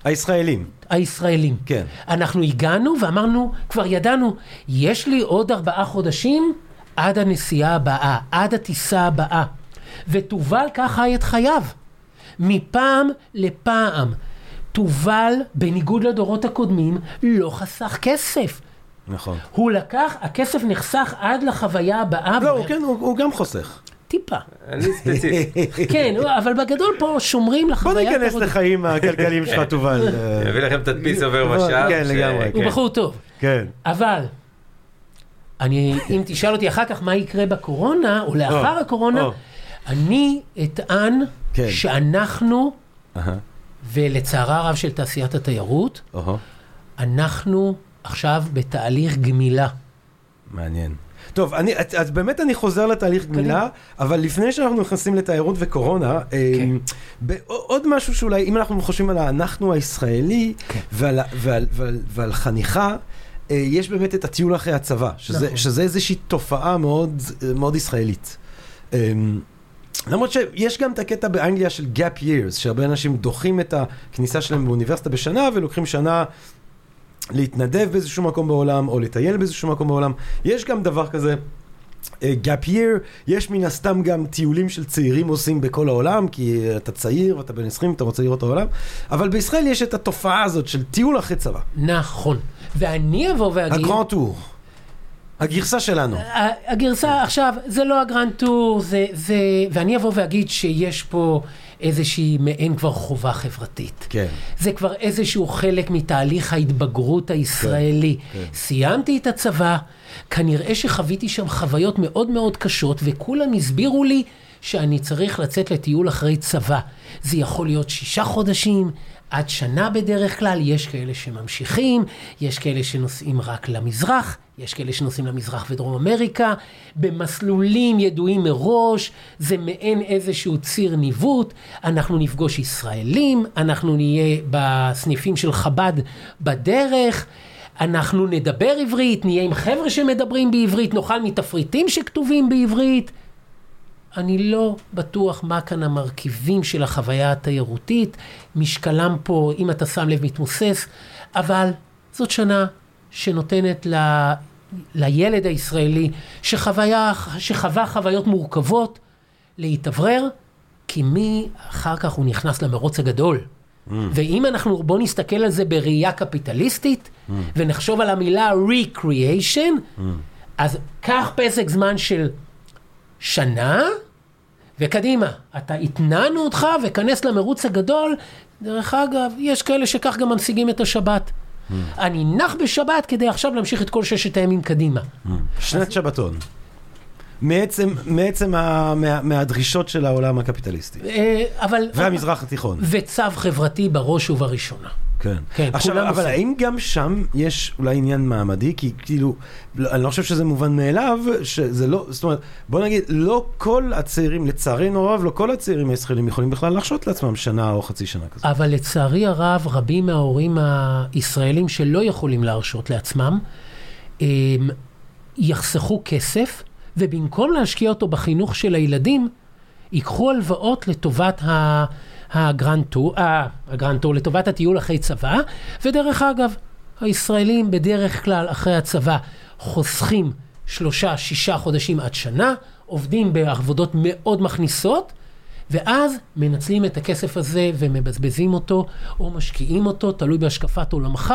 הישראלים. הישראלים. כן. אנחנו הגענו ואמרנו, כבר ידענו, יש לי עוד ארבעה חודשים עד הנסיעה הבאה, עד הטיסה הבאה. ותובל חי את חייו. מפעם לפעם. תובל, בניגוד לדורות הקודמים, לא חסך כסף. נכון. הוא לקח, הכסף נחסך עד לחוויה הבאה. לא, הוא כן, הוא הוא גם חוסך. טיפה. אני ספציפי. [laughs] כן, אבל בגדול פה שומרים בוא לחוויה ניכנס התרבותית. לחיים הכלכליים שלך, תובל. אני אביא לכם תדפיס עובר ושב. כן, לגמרי, הוא כן. בחור טוב. כן. אבל, אני, אם תשאל אותי אחר כך מה יקרה בקורונה, או לאחר הקורונה. אני אטען כן. שאנחנו, אהה, ולצערה הרב של תעשיית התיירות, אוהו, אנחנו עכשיו בתהליך גמילה. מעניין. טוב, אני, אז באמת אני חוזר לתהליך גמילה, אבל לפני שאנחנו נכנסים לתיירות וקורונה, כן. כן. עוד משהו שאולי, אם אנחנו חושבים על האנחנו הישראלי כן. ועל, ועל, ועל, ועל חניכה, אה, יש באמת את הטיול אחרי הצבא, שזה, נכון. שזה איזושהי תופעה מאוד, מאוד ישראלית. אה, למרות שיש גם את הקטע באנגליה של gap years, שהרבה אנשים דוחים את הכניסה שלהם באוניברסיטה בשנה ולוקחים שנה להתנדב באיזשהו מקום בעולם, או לטייל באיזשהו מקום בעולם. יש גם דבר כזה. אה, gap year, יש מן הסתם גם טיולים של צעירים עושים בכל העולם, כי אתה צעיר ואתה בן 20, אתה רוצה לראות את העולם, אבל בישראל יש את התופעה הזאת של טיול אחרי צבא. נכון. ואני אבוא ואגיד... ה Grand Tour. הגרסה שלנו. הגרסה עכשיו, זה לא ה Grand Tour, זה, זה, ואני אבוא ואגיד שיש פה איזושהי מעין כבר חובה חברתית. כן. זה כבר איזשהו חלק מתהליך ההתבגרות הישראלי. כן, כן. סיימתי את הצבא, כנראה שחוויתי שם חוויות מאוד מאוד קשות, וכולם הסבירו לי שאני צריך לצאת לטיול אחרי צבא. זה יכול להיות שישה חודשים, עד שנה בדרך כלל, יש כאלה שממשיכים, יש כאלה שנוסעים רק למזרח, יש כאלה שנוסעים למזרח ודרום אמריקה, במסלולים ידועים מראש, זה מעין איזשהו ציר ניווט, אנחנו נפגוש ישראלים, אנחנו נהיה בסניפים של חב"ד בדרך. אנחנו נדבר עברית, נהיה עם חבר'ה שמדברים בעברית, נאכל מתפריטים שכתובים בעברית. אני לא בטוח מה כאן המרכיבים של החוויה התיירותית, משקלם פה, אם אתה שם לב, מתמוסס, אבל זאת שנה שנותנת ל... לילד הישראלי שחוויה, שחווה חוויות מורכבות להתאוורר, כי מי אחר כך הוא נכנס למרוץ הגדול. Mm. ואם אנחנו, בואו נסתכל על זה בראייה קפיטליסטית, mm. ונחשוב על המילה recreation, mm. אז קח פסק זמן של שנה, וקדימה, אתה התנענו אותך וכנס למרוץ הגדול. דרך אגב, יש כאלה שכך גם ממשיגים את השבת. Mm. אני נח בשבת כדי עכשיו להמשיך את כל ששת הימים קדימה. Mm. שנת שבתון. מעצם, מעצם ה, מה, מהדרישות של העולם הקפיטליסטי. אה, אבל... והמזרח התיכון. וצו חברתי בראש ובראשונה. כן. כן, עכשיו, אבל. האם גם שם יש אולי עניין מעמדי? כי כאילו, לא, אני לא חושב שזה מובן מאליו, שזה לא, זאת אומרת, בוא נגיד, לא כל הצעירים, לצערנו הרב, לא כל הצעירים הישראלים יכולים בכלל להרשות לעצמם שנה או חצי שנה כזאת. אבל לצערי הרב, רבים מההורים הישראלים שלא יכולים להרשות לעצמם, הם יחסכו כסף, ובמקום להשקיע אותו בחינוך של הילדים, ייקחו הלוואות לטובת ה... ה Grand Tour, אה, ה Grand Tour, לטובת הטיול אחרי צבא, ודרך אגב, הישראלים בדרך כלל אחרי הצבא חוסכים שלושה, שישה חודשים עד שנה, עובדים בעבודות מאוד מכניסות, ואז מנצלים את הכסף הזה ומבזבזים אותו, או משקיעים אותו, תלוי בהשקפת עולמך,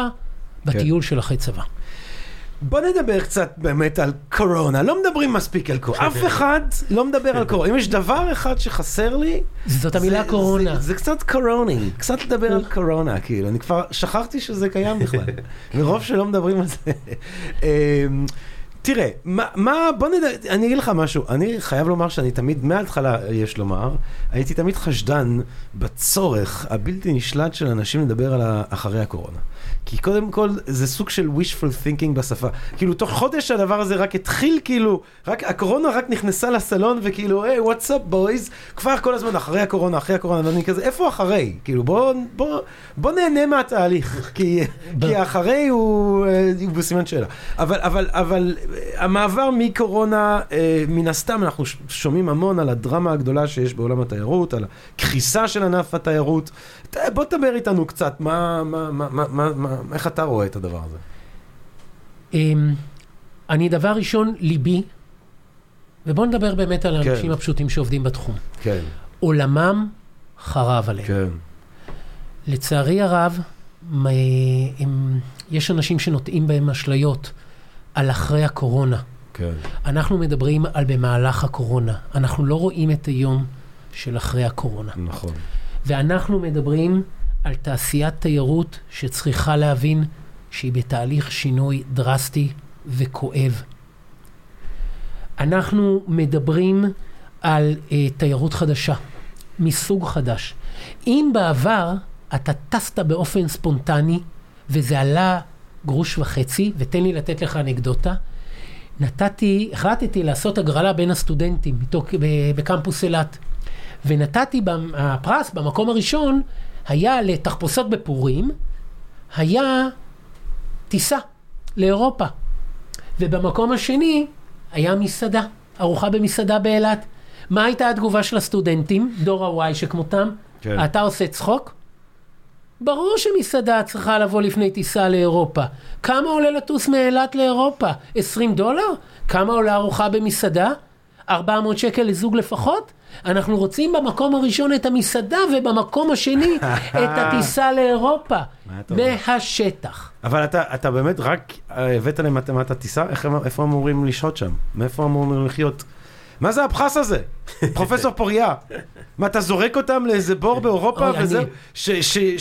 בטיול של אחרי צבא. בוא נדבר קצת באמת על קורונה, לא מדברים מספיק על קורונה, אף אחד לא מדבר על קורונה. אם יש דבר אחד שחסר לי, זאת המילה זה- קורונה. זה, זה קצת קורוני, קצת לדבר על קורונה, כאילו, אני כבר שכחתי שזה קיים בכלל, [laughs] מרוב שלא מדברים על זה. אמ, תראה, מה, מה, בוא נדע, אני אגיד לך משהו, אני חייב לומר שאני תמיד, מההתחלה יש לומר, הייתי תמיד חשדן בצורך הבלתי נשלט של אנשים לדבר על אחרי הקורונה. כי קודם כל זה סוג של wishful thinking בשפה. כאילו תוך חודש הדבר הזה רק התחיל כאילו, רק הקורונה רק נכנסה לסלון וכאילו, היי, up boys? כבר כל הזמן אחרי הקורונה, אחרי הקורונה, ואני כזה, איפה אחרי? כאילו בוא, בוא, בוא נהנה מהתהליך, [laughs] כי, כי האחרי הוא, אה, הוא בסימן שאלה. אבל, אבל, אבל אה, המעבר מקורונה, אה, מן הסתם אנחנו שומעים המון על הדרמה הגדולה שיש בעולם התיירות, על הקריסה של ענף התיירות. בוא תדבר איתנו קצת, מה, מה, מה, מה, מה, איך אתה רואה את הדבר הזה? אמ, אני דבר ראשון, ליבי, ובואו נדבר באמת על האנשים כן. הפשוטים שעובדים בתחום. כן, עולמם חרב עליהם. כן. לצערי הרב, מ- הם, יש אנשים שנוטעים בהם אשליות על אחרי הקורונה. כן. אנחנו מדברים על במהלך הקורונה. אנחנו לא רואים את היום של אחרי הקורונה. נכון. ואנחנו מדברים על תעשיית תיירות שצריכה להבין שהיא בתהליך שינוי דרסטי וכואב. אנחנו מדברים על אה, תיירות חדשה, מסוג חדש. אם בעבר אתה טסת באופן ספונטני וזה עלה גרוש וחצי, ותן לי לתת לך אנקדוטה, נתתי, החלטתי לעשות הגרלה בין הסטודנטים מתוק, ב- בקמפוס אילת. ונתתי, הפרס במקום הראשון היה לתחפושות בפורים, היה טיסה לאירופה. ובמקום השני היה מסעדה, ארוחה במסעדה באילת. מה הייתה התגובה של הסטודנטים, דור ה-Y שכמותם? כן. אתה עושה צחוק? ברור שמסעדה צריכה לבוא לפני טיסה לאירופה. כמה עולה לטוס מאילת לאירופה? 20 דולר? כמה עולה ארוחה במסעדה? 400 שקל לזוג לפחות? אנחנו רוצים במקום הראשון את המסעדה ובמקום השני [laughs] את הטיסה לאירופה. מהשטח. אבל אתה, אתה באמת רק אה, הבאת את הטיסה? איך איפה הם אמורים לשהות שם? מאיפה הם אמורים לחיות? מה זה הבחס הזה? [laughs] פרופסור פוריה. מה, אתה זורק אותם לאיזה בור באירופה וזהו?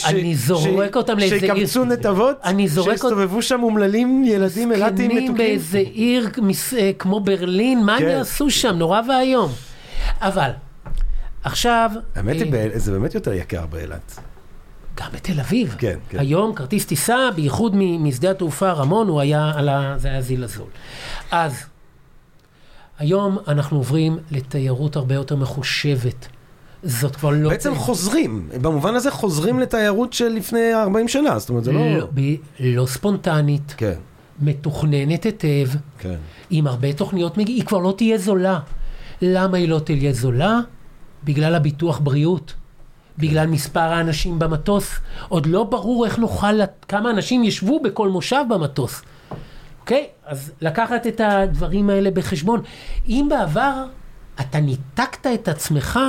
אני- זורק אותם לאיזה עיר. שיקמצו נתבות? אני זורק אות- שיסתובבו שם אומללים ילדים אילתים זקנים מתוקים? באיזה עיר אה, כמו ברלין, מה הם כן. יעשו שם? נורא ואיום. אבל, עכשיו... האמת אה, היא, באל- זה באמת יותר יקר באילת. גם בתל אביב. כן, כן. היום כרטיס טיסה, בייחוד משדה התעופה רמון, הוא היה על ה... זה היה זיל הזול. אז, היום אנחנו עוברים לתיירות הרבה יותר מחושבת. זאת כבר לא... בעצם חוזרים, במובן הזה חוזרים לתיירות של לפני 40 שנה, זאת אומרת, זה לא... לא, ב- לא ספונטנית, כן, מתוכננת היטב, כן. עם הרבה תוכניות, היא כבר לא תהיה זולה. למה היא לא תהיה זולה? בגלל הביטוח בריאות. בגלל מספר האנשים במטוס. עוד לא ברור איך נוכל, כמה אנשים ישבו בכל מושב במטוס. אוקיי? אז לקחת את הדברים האלה בחשבון. אם בעבר אתה ניתקת את עצמך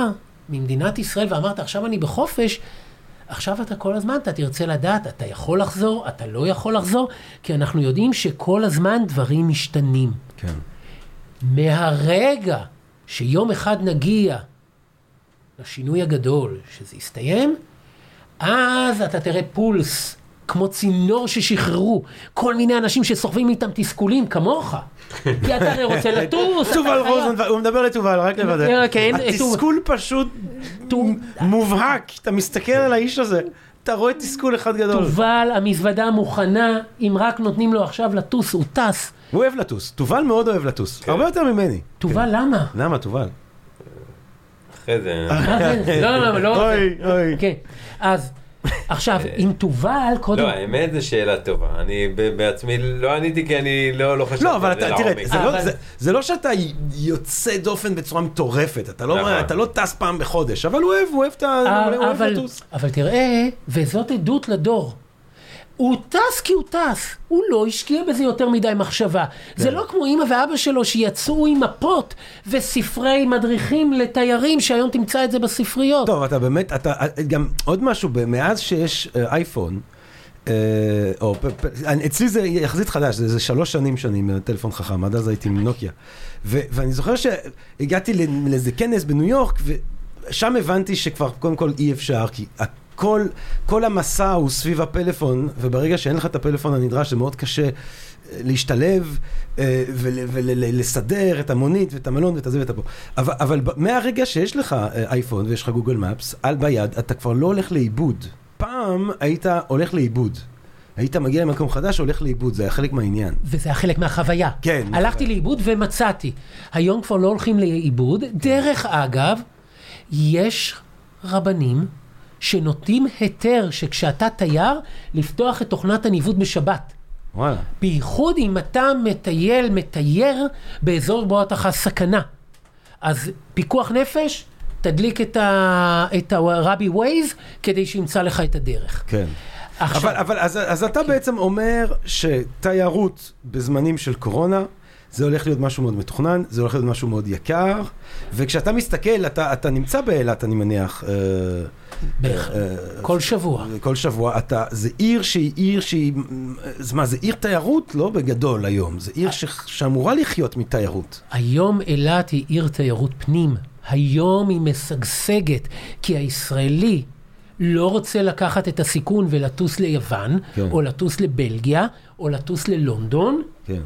ממדינת ישראל ואמרת, עכשיו אני בחופש, עכשיו אתה כל הזמן, אתה תרצה לדעת, אתה יכול לחזור, אתה לא יכול לחזור, כי אנחנו יודעים שכל הזמן דברים משתנים. כן. מהרגע שיום אחד נגיע לשינוי הגדול, שזה יסתיים, אז אתה תראה פולס, כמו צינור ששחררו, כל מיני אנשים שסוחבים איתם תסכולים, כמוך. כי אתה הרי רוצה לטוס, תובל. רוזנבלד, הוא מדבר לתובל, רק לוודא. כן, התסכול פשוט מובהק, אתה מסתכל על האיש הזה, אתה רואה תסכול אחד גדול. תובל, המזוודה מוכנה, אם רק נותנים לו עכשיו לטוס, הוא טס. הוא אוהב לטוס, תובל מאוד אוהב לטוס, הרבה יותר ממני. תובל, למה? למה תובל? אחרי זה... מה זה? לא, לא, לא. אוי, אוי. כן, אז עכשיו, אם תובל, קודם... לא, האמת זו שאלה טובה. אני ב- בעצמי לא עניתי כי אני לא לא חשבתי לא, אבל על זה תראה, לעומק. זה לא- אבל- זה- זה לא שאתה יוצא דופן בצורה מטורפת, אתה לא- נכון. אתה לא טס פעם בחודש, אבל הוא אוהב, הוא אוהב את ה... אבל תראה, וזאת עדות לדור. הוא טס כי הוא טס, הוא לא השקיע בזה יותר מדי מחשבה. זה כן. לא כמו אמא ואבא שלו שיצאו עם מפות וספרי מדריכים לתיירים, שהיום תמצא את זה בספריות. טוב, אתה באמת, אתה, גם עוד משהו, מאז שיש אה, אייפון, אה, או, פ- פ- אצלי זה יחסית חדש, זה, זה שלוש שנים שאני עם טלפון חכם, עד אז הייתי עם נוקיה. ו, ואני זוכר שהגעתי לאיזה כנס בניו יורק, ושם הבנתי שכבר קודם כל אי אפשר, כי הכל, כל המסע הוא סביב הפלאפון, וברגע שאין לך את הפלאפון הנדרש, זה מאוד קשה. אה, להשתלב אה, ול- ולסדר את המונית ואת המלון ואת הזה ואת הפה. אבל, אבל מהרגע שיש לך אה, אייפון ויש לך גוגל מפס על ביד, אתה כבר לא הולך לאיבוד. פעם היית הולך לאיבוד. היית מגיע למקום חדש, הולך לאיבוד, זה היה חלק מהעניין. וזה היה חלק מהחוויה. כן. הלכתי לאיבוד ומצאתי. היום כבר לא הולכים לאיבוד. דרך אגב, יש רבנים שנותנים היתר שכשאתה תייר, לפתוח את תוכנת הניווט בשבת. וואלה. בייחוד אם אתה מטייל, מתייר באזור בו אתה חש סכנה. אז פיקוח נפש, תדליק את, ה, את הרבי ווייז כדי שימצא לך את הדרך. כן. עכשיו, אבל, אבל אז, אז אתה בעצם אומר שתיירות בזמנים של קורונה, זה הולך להיות משהו מאוד מתוכנן, זה הולך להיות משהו מאוד יקר, וכשאתה מסתכל, אתה, אתה נמצא באילת, אני מניח, אה, בערך, אה, כל שבוע. כל שבוע, אתה, זה עיר שהיא עיר שהיא, אז מה, זה עיר תיירות? לא בגדול היום, זה עיר ש, שאמורה לחיות מתיירות. היום אילת היא עיר תיירות פנים. היום היא משגשגת, כי הישראלי לא רוצה לקחת את הסיכון ולטוס ליוון, כן. או לטוס לבלגיה, או לטוס ללונדון, כן.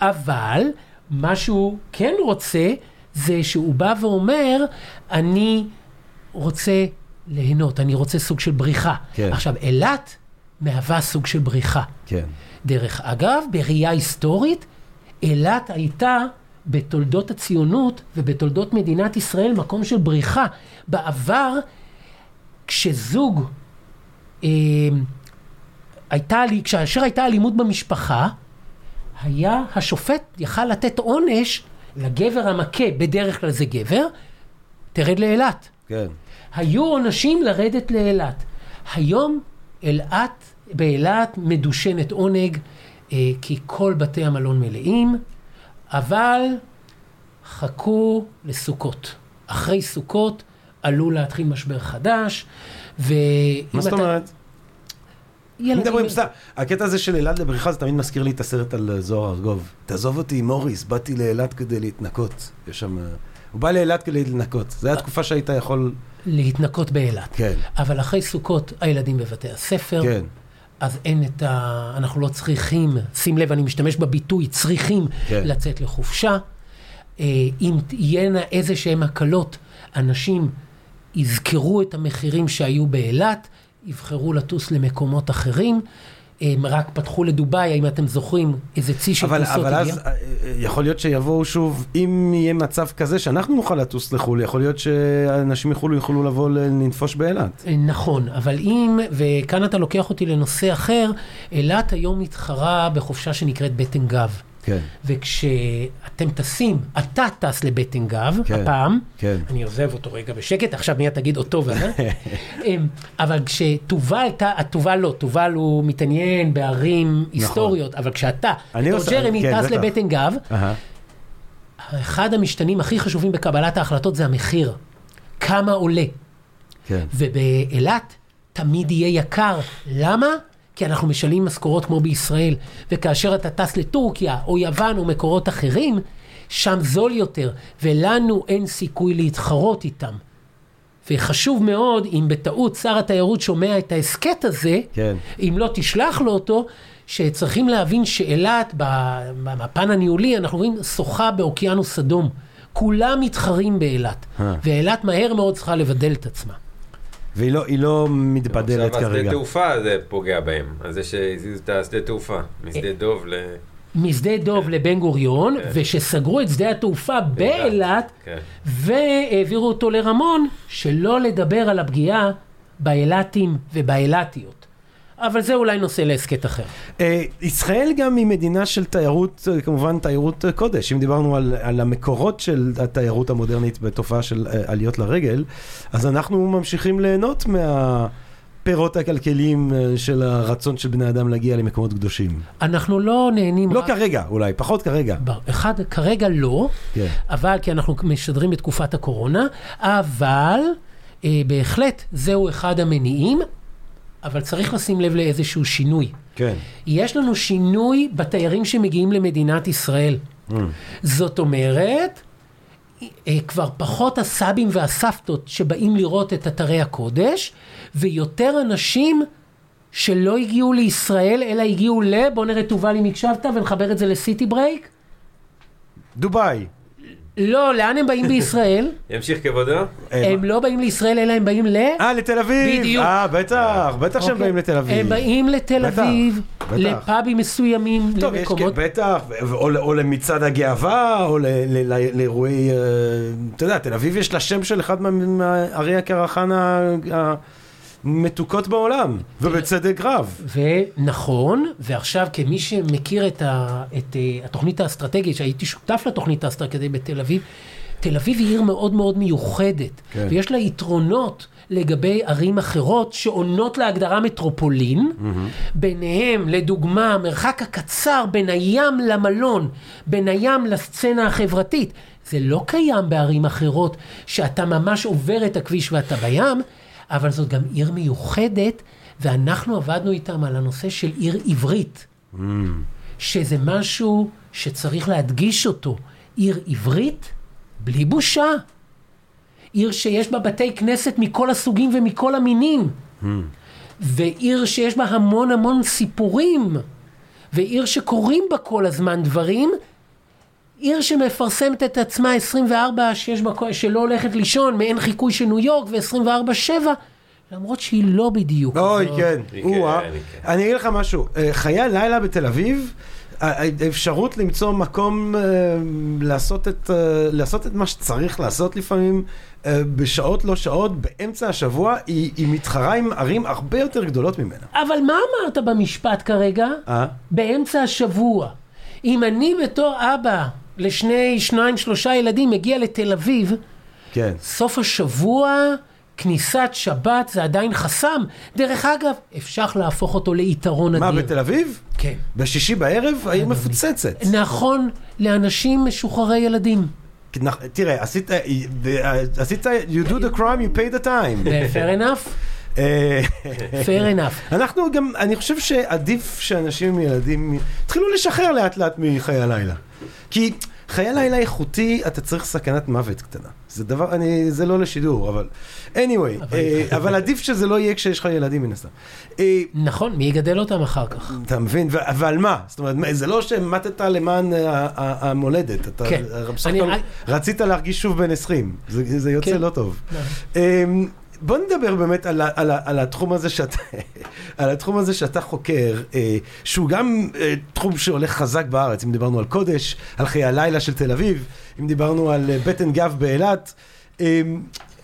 אבל מה שהוא כן רוצה, זה שהוא בא ואומר, אני רוצה ליהנות, אני רוצה סוג של בריחה. כן. עכשיו, אילת מהווה סוג של בריחה. כן. דרך אגב, בראייה היסטורית, אילת הייתה בתולדות הציונות ובתולדות מדינת ישראל מקום של בריחה. בעבר, כשזוג, אה, הייתה, כאשר הייתה אלימות במשפחה, היה השופט יכל לתת עונש לגבר המכה, בדרך כלל זה גבר, תרד לאילת. כן. היו עונשים לרדת לאילת. היום אילת, באילת מדושנת עונג, אה, כי כל בתי המלון מלאים, אבל חכו לסוכות. אחרי סוכות עלול להתחיל משבר חדש, ואם מה זאת אומרת? ילדים- מדברים סתם, הקטע הזה של אילת לבריחה זה תמיד מזכיר לי את הסרט על אה, זוהר ארגוב. תעזוב אותי מוריס, באתי לאילת כדי להתנקות. יש שם... אה, הוא בא לאילת כדי להתנקות. זו הייתה תקופה שהיית יכול... להתנקות באילת. כן. אבל אחרי סוכות הילדים בבתי הספר. כן. אז אין את ה... אנחנו לא צריכים, שים לב, אני משתמש בביטוי, צריכים כן. לצאת לחופשה. אה, אם תהיינה איזה שהן הקלות, אנשים יזכרו את המחירים שהיו באילת, יבחרו לטוס למקומות אחרים. הם רק פתחו לדובאי, האם אתם זוכרים, איזה צי של אבל, טיסות אבל הגיע? אז אה, אה, יכול להיות שיבואו שוב, אם יהיה מצב כזה שאנחנו נוכל לטוס לחו"ל, יכול להיות שאנשים מחו"ל יוכלו לבוא לנפוש באילת. אה, נכון, אבל אם, וכאן אתה לוקח אותי לנושא אחר, אילת היום מתחרה בחופשה שנקראת בטן גב. כן. וכשאתם טסים, אתה טס לבטן גב, כן, הפעם, כן. אני עוזב אותו רגע בשקט, עכשיו מיד תגיד אותו ואתה, [laughs] אמ, אבל כשתובל, תובל לא, תובל הוא מתעניין בערים היסטוריות, אבל כשאתה, נכון. אני בתור ג'רמי, כן, טס. לבטן גב, אהה. אחד המשתנים הכי חשובים בקבלת ההחלטות זה המחיר. כמה עולה. כן. ובאילת תמיד יהיה יקר. למה? כי אנחנו משלמים משכורות כמו בישראל, וכאשר אתה טס לטורקיה או יוון או מקורות אחרים, שם זול יותר, ולנו אין סיכוי להתחרות איתם. וחשוב מאוד, אם בטעות שר התיירות שומע את ההסכת הזה, כן. אם לא תשלח לו אותו, שצריכים להבין שאילת, בפן הניהולי, אנחנו רואים שוחה באוקיינוס אדום. כולם מתחרים באילת, אה. ואילת מהר מאוד צריכה לבדל את עצמה. והיא לא, לא מתבדלת עכשיו השדה כרגע. תעופה זה פוגע בהם, על זה שהזיזו את השדה תעופה, אה. משדה דוב ל... משדה דוב לבן גוריון, כן. ושסגרו את שדה התעופה באילת, כן. והעבירו אותו לרמון, שלא לדבר על הפגיעה באילתים ובאילתיות. אבל זה אולי נושא להסכת אחר. אה, ישראל גם היא מדינה של תיירות, אה, כמובן תיירות אה, קודש. אם דיברנו על, על המקורות של התיירות המודרנית בתופעה של עליות לרגל, אז אנחנו ממשיכים ליהנות מהפירות הכלכליים אה, של הרצון של בני אדם להגיע למקומות קדושים. אנחנו לא נהנים לא רק... כרגע, אולי, פחות כרגע. אחד, כרגע לא, כן. אבל כי אנחנו משדרים בתקופת הקורונה, אבל אה, בהחלט זהו אחד המניעים, אבל צריך לשים לב לאיזשהו שינוי. כן. יש לנו שינוי בתיירים שמגיעים למדינת ישראל. Mm. זאת אומרת, אה, כבר פחות הסבים והסבתות שבאים לראות את אתרי הקודש, ויותר אנשים שלא הגיעו לישראל, אלא הגיעו ל... בוא נראה, תובל אם הקשבת ונחבר את זה לסיטי ברייק. דובאי. לא, לאן הם באים בישראל? [laughs] ימשיך כבודו? הם לא באים לישראל, אלא הם באים ל... אה, לתל אביב. בדיוק. אה, בטח, בטח שהם אוקיי. באים לתל אביב. הם באים לתל אביב. לפאבים מסוימים, טוב, יש, למקומות... כן, בטח, או, למצעד הגאווה, או ל- ל- ל- לאירועי, אה, אתה יודע, תל אביב יש לה שם של אחד מה- מערי הקרחן ה- המתוקות בעולם, ובצדק רב. ונכון, ועכשיו כמי שמכיר את, ה, את uh, התוכנית האסטרטגית, שהייתי שותף לתוכנית האסטרטגית בתל אביב, תל אביב היא עיר מאוד מאוד מיוחדת, כן. ויש לה יתרונות לגבי ערים אחרות שעונות להגדרה מטרופולין, ביניהם, לדוגמה, המרחק הקצר בין הים למלון, בין הים לסצנה החברתית. זה לא קיים בערים אחרות, שאתה ממש עובר את הכביש ואתה בים, אבל זאת גם עיר מיוחדת, ואנחנו עבדנו איתם על הנושא של עיר עברית, שזה משהו שצריך להדגיש אותו. עיר עברית בלי בושה. עיר שיש בה בתי כנסת מכל הסוגים ומכל המינים. ועיר שיש בה המון המון סיפורים. ועיר שקורים בה כל הזמן דברים. עיר שמפרסמת את עצמה 24, שיש בה, שלא הולכת לישון, מעין חיקוי של ניו יורק ו-24-7, למרות שהיא לא בדיוק. אוי. כן. או-אה. כן, כן. אני אגיד לך משהו, אה, חיי הלילה בתל אביב, האפשרות למצוא מקום אה, לעשות את, אה, לעשות את מה שצריך לעשות לפעמים, בשעות לא שעות, באמצע השבוע, היא, היא מתחרה עם ערים הרבה יותר גדולות ממנה. אבל מה אמרת במשפט כרגע? אה? באמצע השבוע. אם אני בתור אבא לשני, שניים, שלושה ילדים מגיע לתל אביב, כן. סוף השבוע, כניסת שבת זה עדיין חסם. דרך אגב, אפשר להפוך אותו ליתרון אדיר. מה, בתל אביב? כן. בשישי בערב העיר מפוצצת. נכון לאנשים משוחררי ילדים. תראה, עשית, עשית, you do the crime, you pay the time. fair enough, אה, fair enough. אנחנו גם, אני חושב שעדיף שאנשים עם ילדים יתחילו לשחרר לאט לאט מחיי הלילה. כי חיי לילה איכותי, אתה צריך סכנת מוות קטנה. זה דבר, אני, זה לא לשידור, אבל... anyway, אה, אבל עדיף שזה לא יהיה כשיש לך ילדים מן הסתם. אה, נכון, מי יגדל אותם אחר כך? אתה מבין? ו- אבל מה? זאת אומרת, זה לא שמטת למען המולדת. אתה כן. רצית להרגיש שוב בן 20. זה, יוצא כן. לא טוב. בוא נדבר באמת על, על, על התחום הזה שאתה, על התחום הזה שאתה חוקר, אה, שהוא גם אה, תחום שהולך חזק בארץ, אם דיברנו על קודש, על חיי הלילה של תל אביב, אם דיברנו על אה, בטן גב באילת, אה,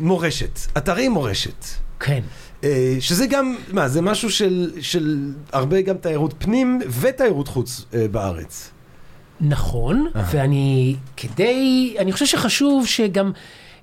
מורשת, אתרי מורשת. כן. אה, שזה גם, מה, זה משהו של, של הרבה גם תיירות פנים ותיירות חוץ אה, בארץ. נכון, ואני, כדי, אני חושב שחשוב שגם,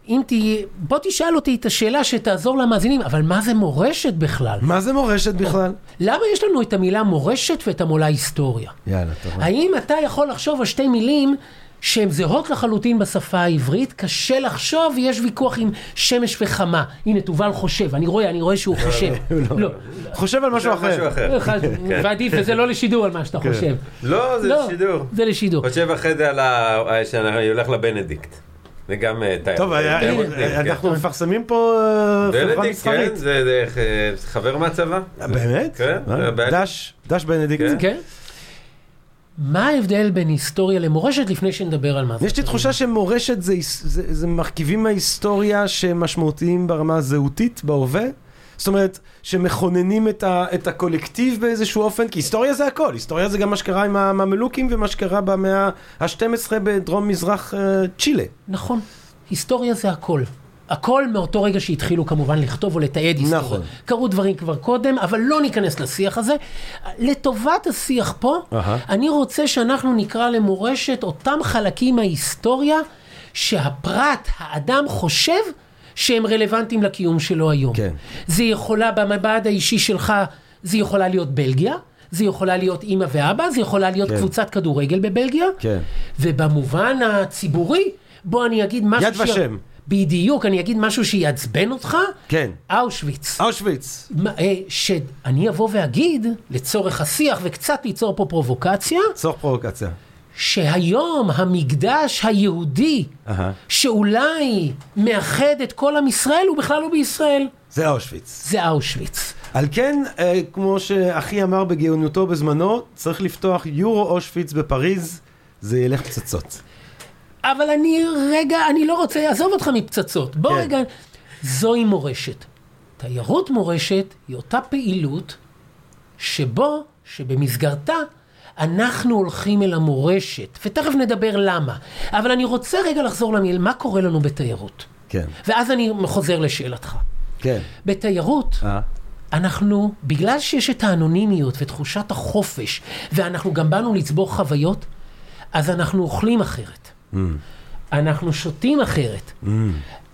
אם תהיה, בוא תשאל אותי את השאלה שתעזור למאזינים, אבל מה זה מורשת בכלל? מה זה מורשת בכלל? למה יש לנו את המילה מורשת ואת המולה היסטוריה? יאללה, טוב. האם אתה יכול לחשוב על שתי מילים שהן זהות לחלוטין בשפה העברית? קשה לחשוב, ויש ויכוח עם שמש וחמה. הנה, תובל חושב, אני רואה, אני רואה שהוא חושב. לא, חושב על משהו אחר. [laughs] כן. ועדיף, וזה לא לשידור על מה שאתה חושב. לא, זה לא, שידור. זה לשידור. חושב אחרי זה על ה... שאני הולך לבנדיקט. זה גם אה. טוב, אה, כן. אנחנו מפרסמים פה אה, חברה בנדיקט, כן, מסחרית. זה זה, אה, חבר מהצבא. באמת? כן, אה? דש, דש בנדיקט. כן. כן? מה ההבדל בין היסטוריה למורשת לפני שנדבר על מה זה? יש לי תחושה שמורשת זה, זה, זה מרכיבים מההיסטוריה שהם משמעותיים ברמה הזהותית בהווה. זאת אומרת, שמכוננים את, ה, את הקולקטיב באיזשהו אופן, כי היסטוריה זה הכל, היסטוריה זה גם מה שקרה עם הממלוכים ומה שקרה במאה ה-12 בדרום מזרח אה, צ'ילה. נכון, היסטוריה זה הכל. הכל מאותו רגע שהתחילו כמובן לכתוב או לתעד היסטוריה. נכון. קרו דברים כבר קודם, אבל לא ניכנס לשיח הזה. לטובת השיח פה, אהה. אני רוצה שאנחנו נקרא למורשת אותם חלקים מההיסטוריה שהפרט, האדם חושב שהם רלוונטיים לקיום שלו היום. כן. זה יכולה, במבט האישי שלך, זה יכולה להיות בלגיה. זה יכולה להיות אימא ואבא, זה יכולה להיות כן. קבוצת כדורגל בבלגיה. כן. ובמובן הציבורי, בוא אני אגיד משהו... יד ושם. בדיוק, אני אגיד משהו שיעצבן אותך. כן. אושוויץ. אושוויץ. אה, שאני אבוא ואגיד, לצורך השיח וקצת ליצור פה פרובוקציה, צורך פרובוקציה. שהיום המקדש היהודי, אהה. שאולי מאחד את כל עם ישראל, הוא בכלל לא בישראל. זה אושוויץ. זה אושוויץ. על כן, אה, כמו שאחי אמר בגאוניותו בזמנו, צריך לפתוח יורו אושוויץ בפריז, זה ילך פצצות. אבל אני רגע, אני לא רוצה, עזוב אותך מפצצות. בוא כן. רגע, זוהי מורשת. תיירות מורשת היא אותה פעילות שבו, שבמסגרתה, אנחנו הולכים אל המורשת, ותכף נדבר למה. אבל אני רוצה רגע לחזור למיל, מה קורה לנו בתיירות? כן. ואז אני חוזר לשאלתך. כן. בתיירות, אה? אנחנו, בגלל שיש את האנונימיות ותחושת החופש, ואנחנו גם באנו לצבור חוויות, אז אנחנו אוכלים אחרת. אנחנו שותים אחרת.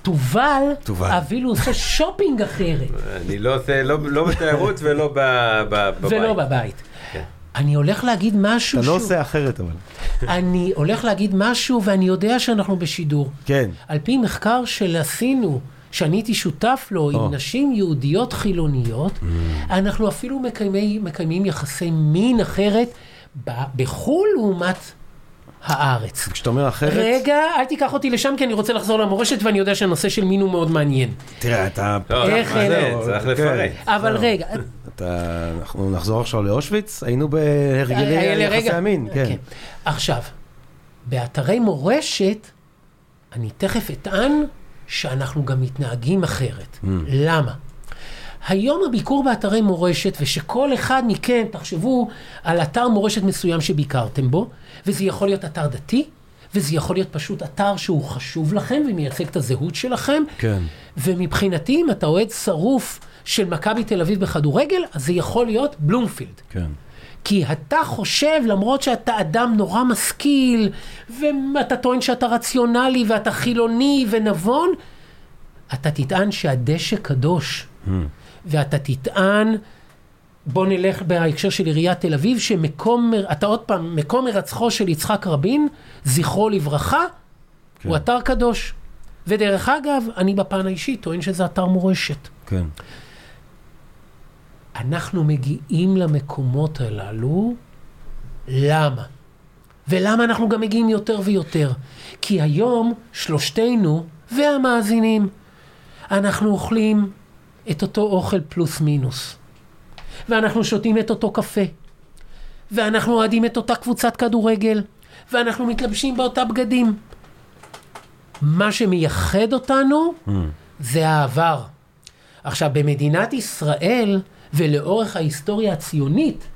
תובל, תובל. אפילו עושה שופינג אחרת, אני לא עושה, לא לא בתיירות ולא ב- ב- בבית. ולא בבית. כן. אני הולך להגיד משהו אתה לא שהוא- עושה אחרת אבל. אני הולך להגיד משהו ואני יודע שאנחנו בשידור. כן. על פי מחקר שעשינו, שאני הייתי שותף לו. עם נשים יהודיות חילוניות, אנחנו אפילו מקיימי, מקיימים יחסי מין אחרת ב- בחו"ל לעומת הארץ. כשאתה אומר אחרת, רגע, אל תיקח אותי לשם כי אני רוצה לחזור למורשת ואני יודע שהנושא של מין הוא מאוד מעניין. תראה, אתה... לא, איך זה? צריך כן. לפרט. אבל רגע, אתה... אנחנו נחזור עכשיו לאושוויץ? היינו בהרגלי אה, יחסי רגע. המין, כן. עכשיו, באתרי מורשת, אני תכף אטען שאנחנו גם מתנהגים אחרת. Mm. למה? היום הביקור באתרי מורשת, ושכל אחד מכם, תחשבו על אתר מורשת מסוים שביקרתם בו, וזה יכול להיות אתר דתי, וזה יכול להיות פשוט אתר שהוא חשוב לכם ומייצג את הזהות שלכם. כן. ומבחינתי, אם אתה אוהד שרוף של מכבי תל אביב בכדורגל, אז זה יכול להיות בלומפילד. כן. כי אתה חושב, למרות שאתה אדם נורא משכיל, ואתה טוען שאתה רציונלי, ואתה חילוני ונבון, אתה תטען שהדשא קדוש. ואתה תטען, בוא נלך בהקשר של עיריית תל אביב, שמקום, אתה עוד פעם, מקום מרצחו של יצחק רבין, זכרו לברכה, הוא אתר קדוש. ודרך אגב, אני בפן האישי טוען שזה אתר מורשת. כן. אנחנו מגיעים למקומות הללו, למה? ולמה אנחנו גם מגיעים יותר ויותר? כי היום שלושתנו והמאזינים, אנחנו אוכלים את אותו אוכל פלוס מינוס. ואנחנו שותים את אותו קפה. ואנחנו אוהדים את אותה קבוצת כדורגל. ואנחנו מתלבשים באותה בגדים. מה שמייחד אותנו זה העבר. עכשיו, במדינת ישראל ולאורך ההיסטוריה הציונית,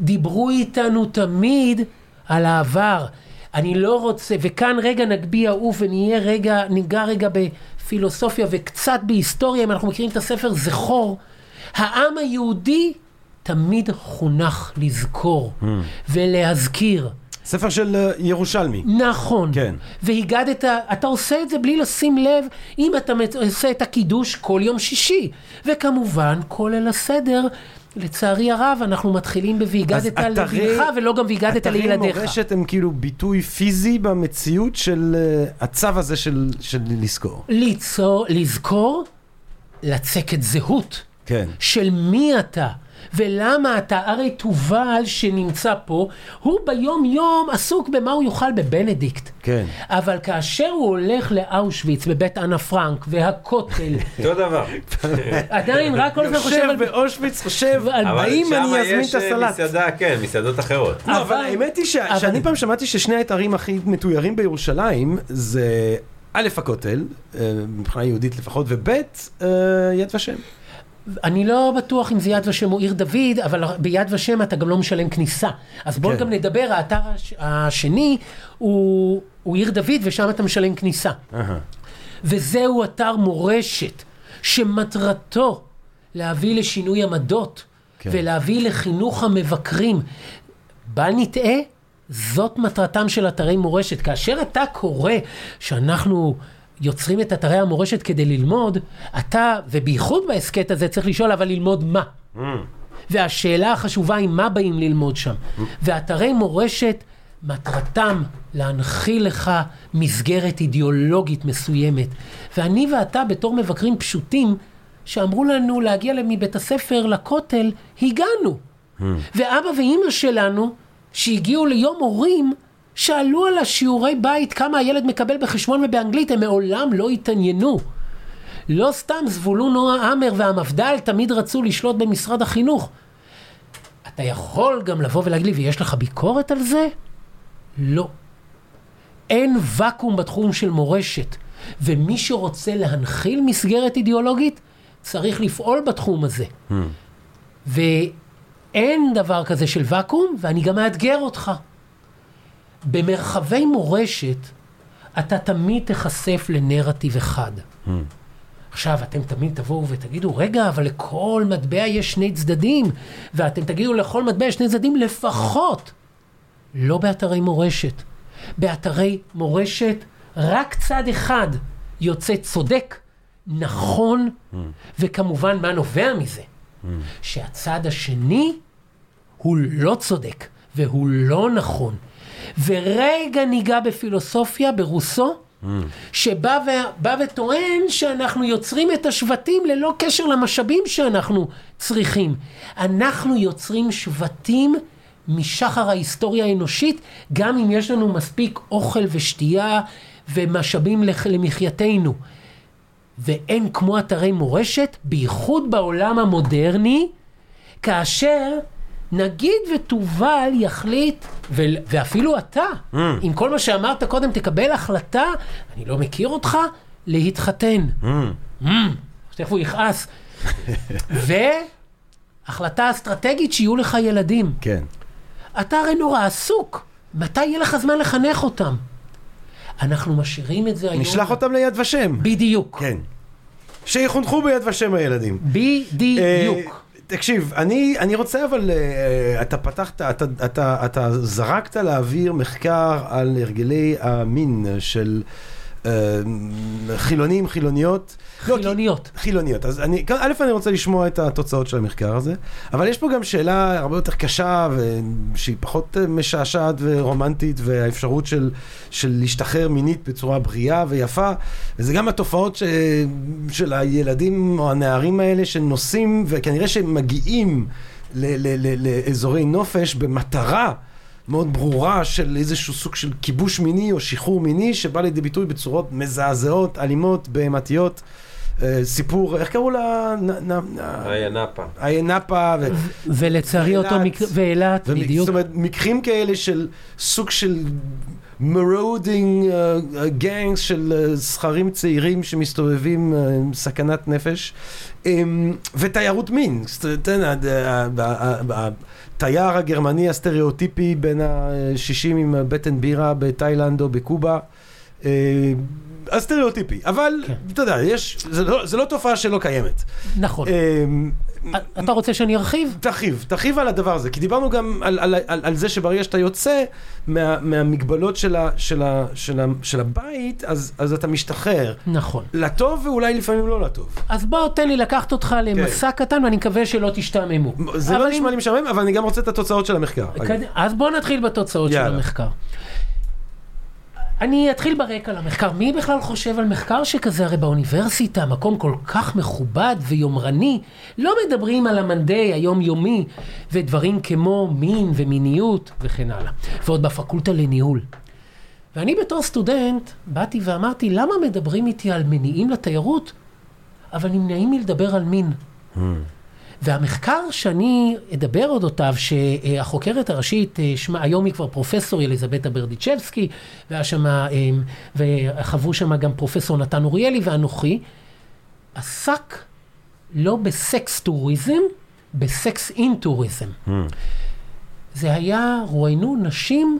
דיברו איתנו תמיד על העבר. אני לא רוצה, וכאן רגע נגביה עוף ונהיה רגע, ניגע רגע בפילוסופיה וקצת בהיסטוריה, אם אנחנו מכירים את הספר זכור. העם היהודי תמיד חונך לזכור ולהזכיר. ספר של אה, ירושלמי. נכון. כן. והגדת, אתה עושה את זה בלי לשים לב, אם אתה עושה את הקידוש כל יום שישי. וכמובן, כל ליל הסדר, לצערי הרב, אנחנו מתחילים ב"והגדת אז אתרי- לבנך", ולא גם "והגדת אתרי לילדיך". מורשת הם כאילו ביטוי פיזי במציאות של אה, הצו הזה של, של לזכור. ליצור, לזכור, לצקת זהות. כן. של מי אתה ולמה אתה. הרי תובל שנמצא פה, הוא ביום יום עסוק במה הוא יאכל בבנדיקט. כן. אבל כאשר הוא הולך לאושוויץ בבית אנה פרנק והכותל, [laughs] אותו דבר. עדיין רק כל הזמן חושב יושב על... באושוויץ, חושב, אבל אבל האם שם אני אזמין את יש אה, הסלט? מסעדה, כן, מסעדות אחרות. לא, אבל אבל- האמת היא ש- אבל- שאני פעם שמעתי ששני האתרים הכי מתוירים בירושלים זה א', הכותל, אה, מבחינה יהודית לפחות, וב', אה, יד ושם. אני לא בטוח אם זה יד ושם או עיר דוד, אבל ביד ושם אתה גם לא משלם כניסה. אז בואו כן. גם נדבר, האתר הש- השני הוא, הוא עיר דוד ושם אתה משלם כניסה. וזהו אתר מורשת שמטרתו להביא לשינוי עמדות. כן. ולהביא לחינוך המבקרים. בל נטעה, זאת מטרתם של אתרי מורשת. כאשר אתה קורא שאנחנו יוצרים את אתרי המורשת כדי ללמוד, אתה, ובייחוד בהסכת הזה, צריך לשאול, אבל ללמוד מה? והשאלה החשובה היא מה באים ללמוד שם. ואתרי מורשת, מטרתם להנחיל לך מסגרת אידיאולוגית מסוימת. ואני ואתה בתור מבקרים פשוטים, שאמרו לנו להגיע מבית הספר לכותל, הגענו. ואבא ואימא שלנו, שהגיעו ליום הורים, שאלו על השיעורי בית כמה הילד מקבל בחשבון ובאנגלית, הם מעולם לא התעניינו. לא סתם זבולון נועה עמר והמפד"ל תמיד רצו לשלוט במשרד החינוך. אתה יכול גם לבוא ולהגיד לי, ויש לך ביקורת על זה? לא. אין ואקום בתחום של מורשת, ומי שרוצה להנחיל מסגרת אידיאולוגית, צריך לפעול בתחום הזה. ואין דבר כזה של ואקום, ואני גם מאתגר אותך. במרחבי מורשת, אתה תמיד תיחשף לנרטיב אחד. עכשיו, אתם תמיד תבואו ותגידו, רגע, אבל לכל מטבע יש שני צדדים, ואתם תגידו, לכל מטבע יש שני צדדים לפחות. לא באתרי מורשת. באתרי מורשת, רק צד אחד יוצא צודק, נכון, וכמובן, מה נובע מזה? שהצד השני הוא לא צודק, והוא לא נכון. ורגע ניגע בפילוסופיה, ברוסו, שבא ו... וטוען שאנחנו יוצרים את השבטים ללא קשר למשאבים שאנחנו צריכים. אנחנו יוצרים שבטים משחר ההיסטוריה האנושית, גם אם יש לנו מספיק אוכל ושתייה ומשאבים למחייתנו. ואין כמו אתרי מורשת, בייחוד בעולם המודרני, כאשר נגיד ותובל יחליט, ו- ואפילו אתה, mm. עם כל מה שאמרת קודם, תקבל החלטה, אני לא מכיר אותך, להתחתן. Mm. Mm. תכף הוא יכעס. [laughs] והחלטה אסטרטגית שיהיו לך ילדים. כן. אתה הרי נורא עסוק, מתי יהיה לך זמן לחנך אותם? אנחנו משאירים את זה היום. נשלח אותם ליד ושם. בדיוק. כן. שיחונכו ביד ושם הילדים. בדיוק. תקשיב, אני, אני רוצה אבל, אה, אתה פתחת, אתה, אתה, אתה זרקת לאוויר מחקר על הרגלי המין של אה, חילונים, חילוניות. לא, כי- חילוניות. חילוניות. אז אני, א', אני רוצה לשמוע את התוצאות של המחקר הזה, אבל יש פה גם שאלה הרבה יותר קשה, ו- שהיא פחות אה, משעשעת ורומנטית, והאפשרות של, של להשתחרר מינית בצורה בריאה ויפה, וזה גם התופעות ש, של הילדים או הנערים האלה שנוסעים, וכנראה שהם מגיעים ל, ל, ל, לאזורי נופש במטרה. מאוד ברורה של איזשהו סוג של כיבוש מיני או שחרור מיני שבא לידי ביטוי בצורות מזעזעות, אלימות, בהמתיות. אה, סיפור, איך קראו לה? נ- איה נאפה. ולצערי אותו. מקרה, ואילת, בדיוק. זאת אומרת, מקרים כאלה של סוג של marauding gangs של אה, זכרים צעירים שמסתובבים אה, עם סכנת נפש, אמ, ותיירות מין. התייר הגרמני הסטריאוטיפי בין ה-60 עם בטן בירה בתאילנד או בקובה. אה, הסטריאוטיפי, אבל כן. אתה יודע, יש, זה לא, זה לא תופעה שלא קיימת. נכון. אמ, אתה רוצה שאני ארחיב? תרחיב, תרחיב על הדבר הזה, כי דיברנו גם על, על, על, על זה שברגע שאתה יוצא מה, מהמגבלות של, ה, של, ה, של, ה, של הבית, אז, אז אתה משתחרר. נכון. לטוב ואולי לפעמים לא לטוב. אז בוא תן לי לקחת אותך למסע קטן ואני מקווה שלא תשתעממו. זה לא אם- נשמע לי משעמם, אבל אני גם רוצה את התוצאות של המחקר. קד- אז בואו נתחיל בתוצאות של יאללה. המחקר. אני אתחיל ברקע למחקר. מי בכלל חושב על מחקר שכזה? הרי באוניברסיטה, מקום כל כך מכובד ויומרני, לא מדברים על המנדי היומיומי ודברים כמו מין ומיניות וכן הלאה. ועוד בפקולטה לניהול. ואני בתור סטודנט באתי ואמרתי, למה מדברים איתי על מניעים לתיירות, אבל נמנעים מלדבר על מין? והמחקר שאני אדבר אודותיו, שהחוקרת הראשית, אה, שמה, היום היא כבר פרופסור אליזבטה ברדיצ'בסקי, והיה אה, וחברו שם גם פרופסור נתן אוריאלי ואנוכי, עסק לא בסקס טוריזם, בסקס אינטוריזם. זה היה, רואיינו נשים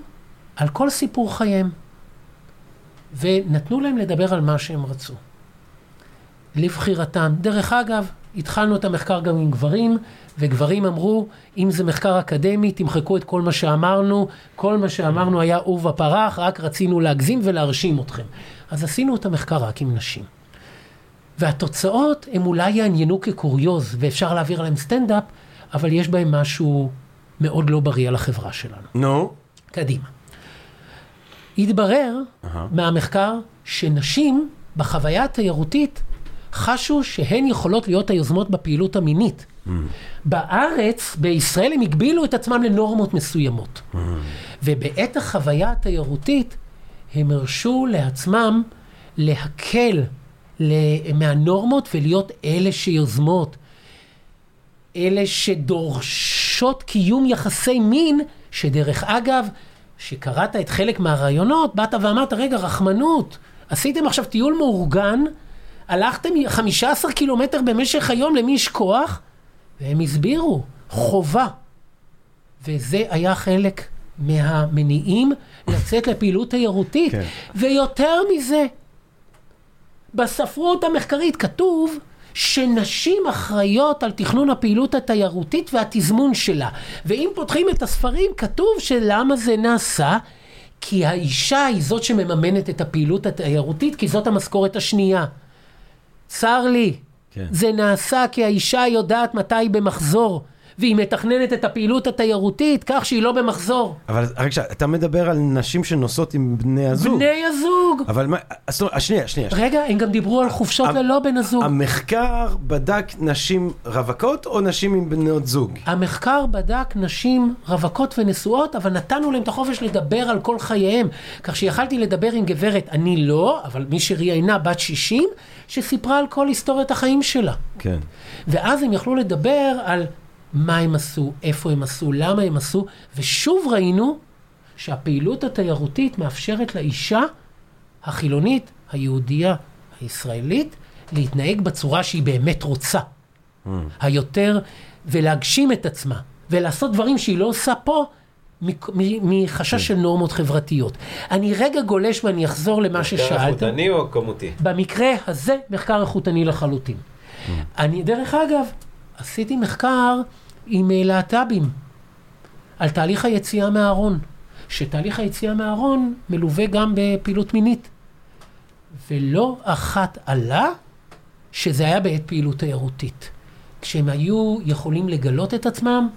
על כל סיפור חייהם, ונתנו להם לדבר על מה שהם רצו. לבחירתם. דרך אגב, התחלנו את המחקר גם עם גברים, וגברים אמרו, אם זה מחקר אקדמי, תמחקו את כל מה שאמרנו, כל מה שאמרנו היה עורבא פרח, רק רצינו להגזים ולהרשים אתכם. אז עשינו את המחקר רק עם נשים. והתוצאות הם אולי יעניינו כקוריוז, ואפשר להעביר עליהם סטנדאפ, אבל יש בהם משהו מאוד לא בריא על החברה שלנו. נו, קדימה. התברר מהמחקר שנשים בחוויה התיירותית חשו שהן יכולות להיות היוזמות בפעילות המינית. בארץ, בישראל, הם הגבילו את עצמם לנורמות מסוימות. ובעת החוויה התיירותית, הם הרשו לעצמם להקל מהנורמות ולהיות אלה שיוזמות. אלה שדורשות קיום יחסי מין, שדרך אגב, שקראת את חלק מהרעיונות, באת ואמרת, רגע, רחמנות, עשיתם עכשיו טיול מאורגן, הלכתם 15 קילומטר במשך היום, למי יש כוח? והם הסבירו, חובה. וזה היה חלק מהמניעים לצאת לפעילות תיירותית. כן. ויותר מזה, בספרות המחקרית כתוב שנשים אחראיות על תכנון הפעילות התיירותית והתזמון שלה. ואם פותחים את הספרים, כתוב שלמה זה נעשה? כי האישה היא זאת שמממנת את הפעילות התיירותית, כי זאת המשכורת השנייה. צר לי, כן. זה נעשה כי האישה יודעת מתי היא במחזור, והיא מתכננת את הפעילות התיירותית כך שהיא לא במחזור. אבל רק אתה מדבר על נשים שנוסעות עם בני הזוג. בני הזוג. אבל מה, אז שנייה, שנייה. רגע, הם גם דיברו על חופשות ללא בן הזוג. המחקר בדק נשים רווקות או נשים עם בנות זוג? המחקר בדק נשים רווקות ונשואות, אבל נתנו להם את החופש לדבר על כל חייהם. כך שיכלתי לדבר עם גברת, אני לא, אבל מי שראיינה בת 60, שסיפרה על כל היסטוריית החיים שלה. כן. ואז הם יכלו לדבר על מה הם עשו, איפה הם עשו, למה הם עשו, ושוב ראינו שהפעילות התיירותית מאפשרת לאישה החילונית, היהודייה, הישראלית, להתנהג בצורה שהיא באמת רוצה. היותר, ולהגשים את עצמה, ולעשות דברים שהיא לא עושה פה. מ- מ- מחשש של נורמות חברתיות. אני רגע גולש ואני אחזור למה מחקר ששאלת. איכותני או כמותי? במקרה הזה, מחקר איכותני לחלוטין. אני, דרך אגב, עשיתי מחקר עם אה, להט"בים על תהליך היציאה מהארון, שתהליך היציאה מהארון מלווה גם בפעילות מינית. ולא אחת עלה שזה היה בעת פעילות תיירותית. כשהם היו יכולים לגלות את עצמם,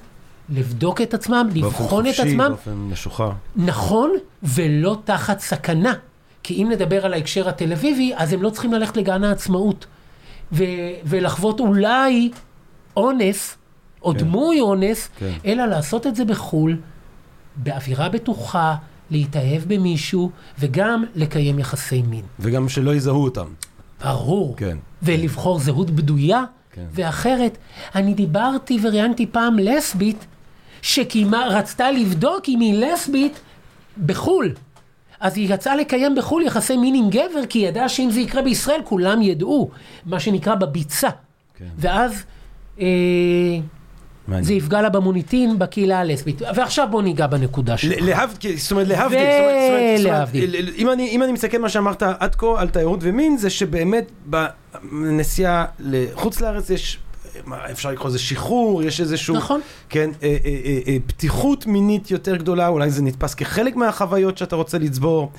לבדוק את עצמם, לבחון את חופשי, עצמם, באופן משוחרר. נכון, ולא תחת סכנה. כי אם נדבר על ההקשר התל אביבי, אז הם לא צריכים ללכת לגן העצמאות. ו- ולחוות אולי אונס, או כן. דמוי אונס, כן. אלא לעשות את זה בחו"ל, באווירה בטוחה, להתאהב במישהו, וגם לקיים יחסי מין. וגם שלא יזהו אותם. ברור. כן. ולבחור זהות בדויה כן. ואחרת. אני דיברתי וראיינתי פעם לסבית שקיימה, רצתה לבדוק אם היא לסבית בחו"ל. אז היא יצאה לקיים בחו"ל יחסי מין עם גבר, כי היא ידעה שאם זה יקרה בישראל כולם ידעו, מה שנקרא בביצה. כן. ואז אה, מעניין. זה יפגע לה במוניטין בקהילה הלסבית. ועכשיו בואו ניגע בנקודה שלך. להבדיל, זאת אומרת להבדיל, ולהבדיל. אם אני- אם אני מסכם מה שאמרת עד כה על תיירות ומין, זה שבאמת בנסיעה לחוץ לארץ יש אפשר לקרוא לזה שחרור, יש איזשהו, נכון. כן, אה, אה, אה, אה, פתיחות מינית יותר גדולה, אולי זה נתפס כחלק מהחוויות שאתה רוצה לצבור.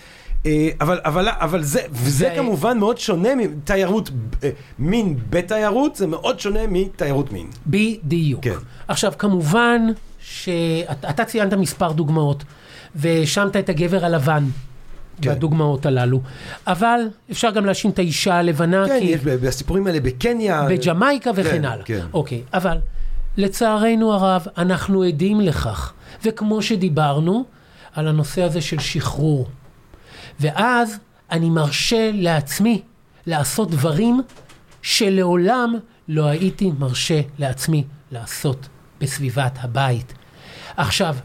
אה, אבל, אבל, אבל זה, וזה ו- כמובן מאוד שונה מתיירות אה, מין בתיירות, זה מאוד שונה מתיירות מין. בדיוק. כן. עכשיו, כמובן שאתה ציינת מספר דוגמאות, והאשמת את הגבר הלבן. כן. בדוגמאות הללו. אבל אפשר גם להאשים את האישה הלבנה, כן, כי יש בסיפורים האלה בקניה. בג'מייקה וכן כן, הלאה. כן. אוקיי, אבל לצערנו הרב, אנחנו עדים לכך. וכמו שדיברנו, על הנושא הזה של שחרור. ואז אני מרשה לעצמי לעשות דברים שלעולם לא הייתי מרשה לעצמי לעשות בסביבת הבית. עכשיו,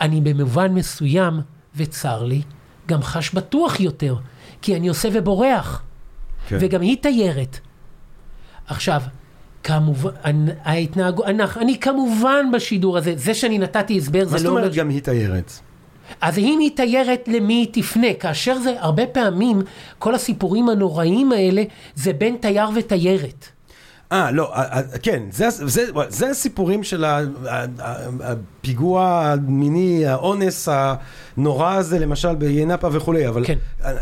אני במובן מסוים, וצר לי, גם חש בטוח יותר, כי אני עושה ובורח. כן. וגם היא תיירת. עכשיו, כמובן, ההתנהג... אני, אני כמובן בשידור הזה, זה שאני נתתי הסבר מה זה זאת לא אומרת אומר... גם היא תיירת? אז אם היא תיירת, למי היא תפנה? כאשר זה, הרבה פעמים, כל הסיפורים הנוראים האלה, זה בין תייר ותיירת. אה, לא, אה, אה, כן, זה, זה, זה הסיפורים של הפיגוע המיני, האונס הנורא הזה, למשל בינאפה וכולי, אבל כן.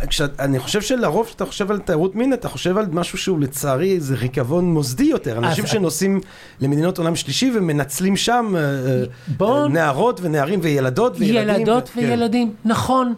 כשאת, אני חושב שלרוב כשאתה חושב על תיירות מין, אתה חושב על משהו שהוא לצערי איזה ריקבון מוסדי יותר, אנשים אז- שנוסעים למדינות עולם שלישי ומנצלים שם אה, אה, בוא- נערות ונערים וילדות וילדים. ילדות כן. וילדים, נכון.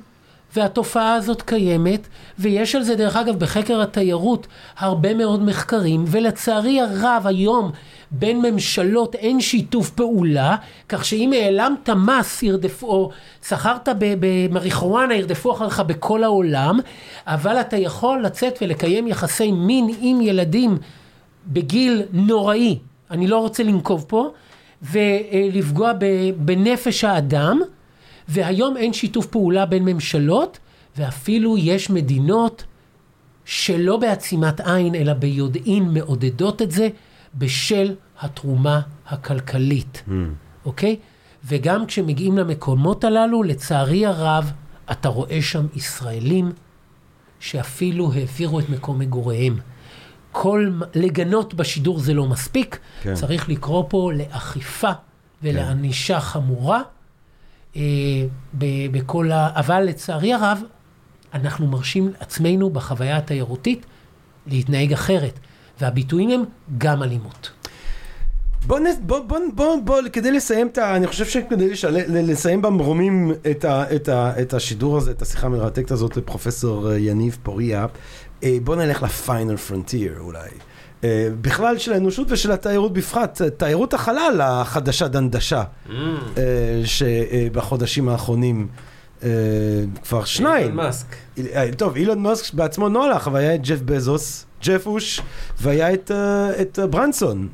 והתופעה הזאת קיימת, ויש על זה דרך אגב בחקר התיירות הרבה מאוד מחקרים, ולצערי הרב היום בין ממשלות אין שיתוף פעולה, כך שאם העלמת מס ירדפו, או שכרת במריחואנה ירדפו אחריך בכל העולם, אבל אתה יכול לצאת ולקיים יחסי מין עם ילדים בגיל נוראי, אני לא רוצה לנקוב פה, ולפגוע בנפש האדם. והיום אין שיתוף פעולה בין ממשלות, ואפילו יש מדינות שלא בעצימת עין, אלא ביודעין מעודדות את זה בשל התרומה הכלכלית, אוקיי? וגם כשמגיעים למקומות הללו, לצערי הרב, אתה רואה שם ישראלים שאפילו העבירו את מקום מגוריהם. כל, לגנות בשידור זה לא מספיק, כן. צריך לקרוא פה לאכיפה ולענישה חמורה. אה, ב- בכל ה... אבל לצערי הרב, אנחנו מרשים עצמנו בחוויה התיירותית להתנהג אחרת, והביטויים הם גם אלימות. בוא, נ, בוא, בוא, בוא, בוא, כדי לסיים את ה... אני חושב שכדי לשל, לסיים במרומים את, ה, את, ה, את השידור הזה, את השיחה המרתקת הזאת, פרופסור אה, יניב פוריה, אה, בוא נלך לפיינל פרונטיר אולי. אה, בכלל של האנושות ושל התיירות בפרט, תיירות החלל החדשה דנדשה, Mm. אה, שבחודשים האחרונים אה, כבר שניים. אילון מאסק. טוב, אילון מאסק בעצמו לא הלך, אבל היה את ג'ף בזוס, ג'פוש, והיה את, את ברנסון.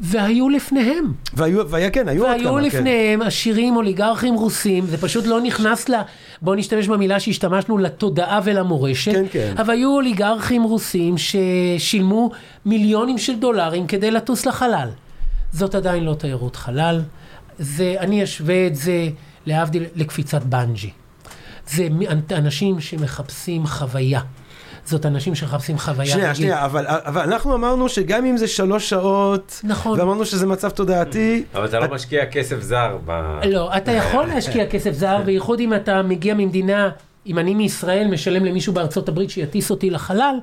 והיו לפניהם. והיו, והיה כן, היו עוד כמה, והיו כן. לפניהם עשירים אוליגרכים רוסים, זה פשוט לא נכנס ל... בואו נשתמש במילה שהשתמשנו לתודעה ולמורשת. כן, כן. אבל היו אוליגרכים רוסים ששילמו מיליונים של דולרים כדי לטוס לחלל. זאת עדיין לא תיירות חלל. זה, אני אשווה את זה, להבדיל, לקפיצת בנג'י. זה אנשים שמחפשים חוויה. זאת אנשים שמחפשים חוויה. שנייה, רגעית. שנייה, אבל, אבל אנחנו אמרנו שגם אם זה שלוש שעות, נכון. ואמרנו שזה מצב תודעתי, אבל אתה לא משקיע כסף זר ב... לא, אתה [laughs] יכול להשקיע כסף זר, בייחוד אם אתה מגיע ממדינה, אם אני מישראל משלם למישהו בארצות הברית שיטיס אותי לחלל,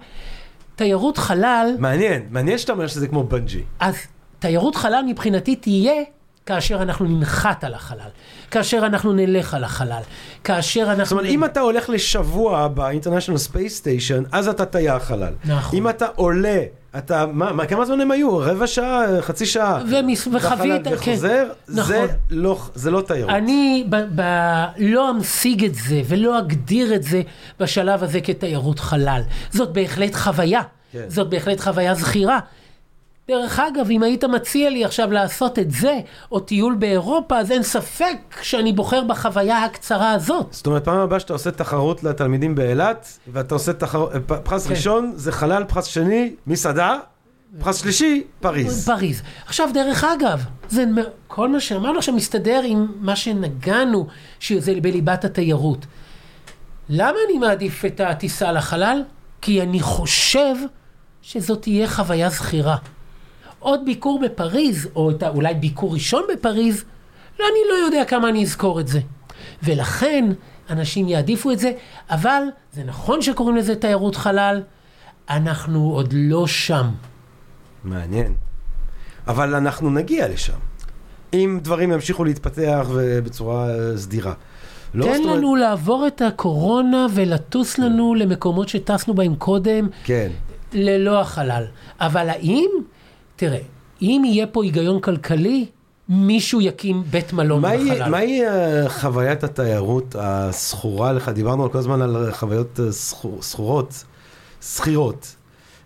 תיירות חלל, מעניין, מעניין שאתה אומר שזה כמו בנג'י. אז תיירות חלל מבחינתי תהיה כאשר אנחנו ננחת על החלל, כאשר אנחנו נלך על החלל, כאשר אנחנו... זאת אומרת, אם אתה הולך לשבוע ב-International Space Station, אז אתה תייר חלל. נכון. אם אתה עולה, אתה, מה, מה, כמה זמן הם היו? רבע שעה, חצי שעה? ומס- וחווית, כן. וחוזר? זה נכון. לא, זה לא תיירות. אני ב- ב- לא אמשיג את זה ולא אגדיר את זה בשלב הזה כתיירות חלל. זאת בהחלט חוויה. כן. זאת בהחלט חוויה זכירה. דרך אגב, אם היית מציע לי עכשיו לעשות את זה, או טיול באירופה, אז אין ספק שאני בוחר בחוויה הקצרה הזאת. זאת אומרת, פעם הבאה שאתה עושה תחרות לתלמידים באילת, ואתה עושה תחרות, פרס כן. ראשון זה חלל, פרס שני, מסעדה, פרס שלישי, פריז. פריז. עכשיו, דרך אגב, זה, כל מה שאמרנו עכשיו מסתדר עם מה שנגענו, שזה בליבת התיירות. למה אני מעדיף את הטיסה לחלל? כי אני חושב שזאת תהיה חוויה זכירה. עוד ביקור בפריז, או את אולי ביקור ראשון בפריז, לא, אני לא יודע כמה אני אזכור את זה. ולכן אנשים יעדיפו את זה, אבל זה נכון שקוראים לזה תיירות חלל, אנחנו עוד לא שם. מעניין. אבל אנחנו נגיע לשם. אם דברים ימשיכו להתפתח ובצורה אה, סדירה. לא תן זאת אומרת- לנו לעבור את הקורונה ולטוס לנו למקומות שטסנו בהם קודם, כן. ללא החלל. אבל האם, תראה, אם יהיה פה היגיון כלכלי, מישהו יקים בית מלון מהי- בחלל. מהי אה, חוויית התיירות הזכורה לך? דיברנו כל הזמן על חוויות אה, זכורות, שכירות.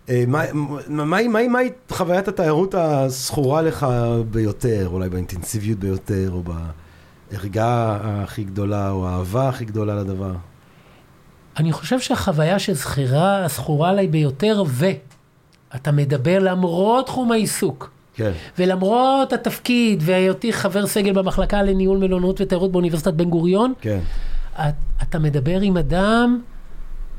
אה, מה- מהי מהי- מהי חוויית התיירות הזכורה לך ביותר, אולי באינטנסיביות ביותר, או בערגה הכי גדולה, או האהבה הכי גדולה לדבר? אני חושב שהחוויה שזכירה, זכורה עליי ביותר, ואתה מדבר למרות תחום העיסוק, כן. ולמרות התפקיד, והיותי חבר סגל במחלקה לניהול מלונות ותיירות באוניברסיטת בן גוריון, כן. את, אתה מדבר עם אדם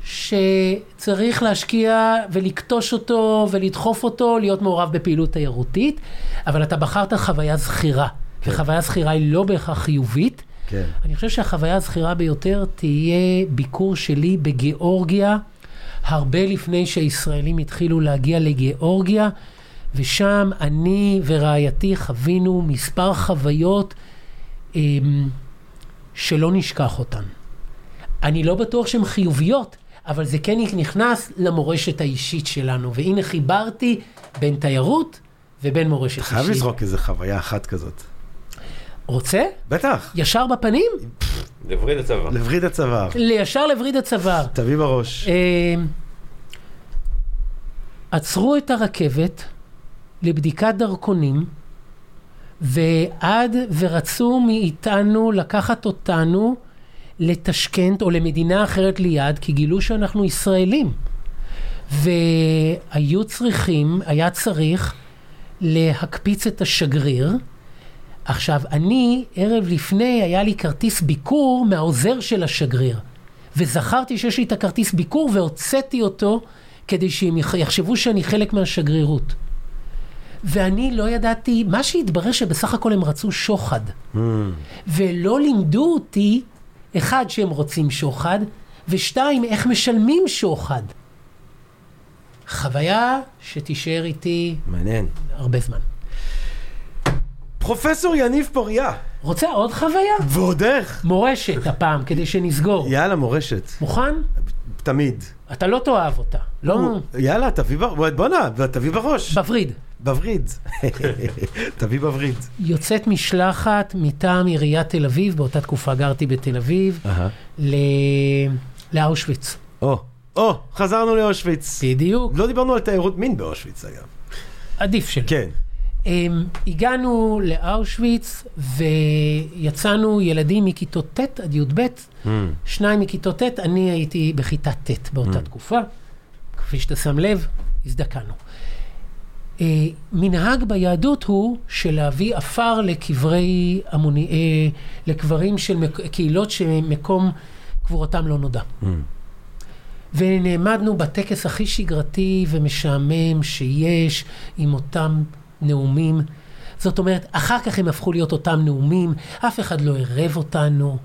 שצריך להשקיע ולקטוש אותו ולדחוף אותו להיות מעורב בפעילות תיירותית, אבל אתה בחרת חוויה זכירה, כן. וחוויה זכירה היא לא בהכרח חיובית. כן. אני חושב שהחוויה הזכירה ביותר תהיה ביקור שלי בגיאורגיה, הרבה לפני שהישראלים התחילו להגיע לגיאורגיה, ושם אני ורעייתי חווינו מספר חוויות אמ, שלא נשכח אותן. אני לא בטוח שהן חיוביות, אבל זה כן נכנס למורשת האישית שלנו, והנה חיברתי בין תיירות ובין מורשת אישית. חייב לזרוק איזה חוויה אחת כזאת. רוצה? בטח. ישר בפנים? לווריד הצבא. לווריד הצוואר. לישר לווריד הצוואר. תביא בראש. אה, עצרו את הרכבת לבדיקת דרכונים, ועד ורצו מאיתנו לקחת אותנו לטשקנט או למדינה אחרת ליד, כי גילו שאנחנו ישראלים. והיו צריכים, היה צריך להקפיץ את השגריר. עכשיו, אני, ערב לפני, היה לי כרטיס ביקור מהעוזר של השגריר. וזכרתי שיש לי את הכרטיס ביקור והוצאתי אותו כדי שהם יח- יחשבו שאני חלק מהשגרירות. ואני לא ידעתי, מה שהתברר שבסך הכל הם רצו שוחד. ולא לימדו אותי, אחד, שהם רוצים שוחד, ושתיים, איך משלמים שוחד. חוויה שתישאר איתי מעניין. הרבה זמן. פרופסור יניב פוריה. רוצה עוד חוויה? ועוד איך? מורשת הפעם, כדי שנסגור. יאללה, מורשת. מוכן? תמיד. אתה לא תאהב אותה. לא... יאללה, תביא בראש. בואנה, תביא בראש. בווריד. בווריד. [laughs] תביא בווריד. יוצאת משלחת מטעם עיריית תל אביב, באותה תקופה גרתי בתל אביב. ל... לאושוויץ. או, או, חזרנו לאושוויץ. בדיוק. לא דיברנו על תיירות מין באושוויץ, אגב. עדיף שלא. כן. Um, הגענו לאושוויץ ויצאנו ילדים מכיתות ט' עד י"ב, שניים מכיתות ט', אני הייתי בכיתה ט' באותה תקופה. כפי שאתה שם לב, הזדקנו. Uh, מנהג ביהדות הוא שלהביא עפר לקברי המוני... uh, לקברים של מק... קהילות שמקום קבורתם לא נודע. ונעמדנו בטקס הכי שגרתי ומשעמם שיש עם אותם נאומים. זאת אומרת, אחר כך הם הפכו להיות אותם נאומים, אף אחד לא ערב אותנו,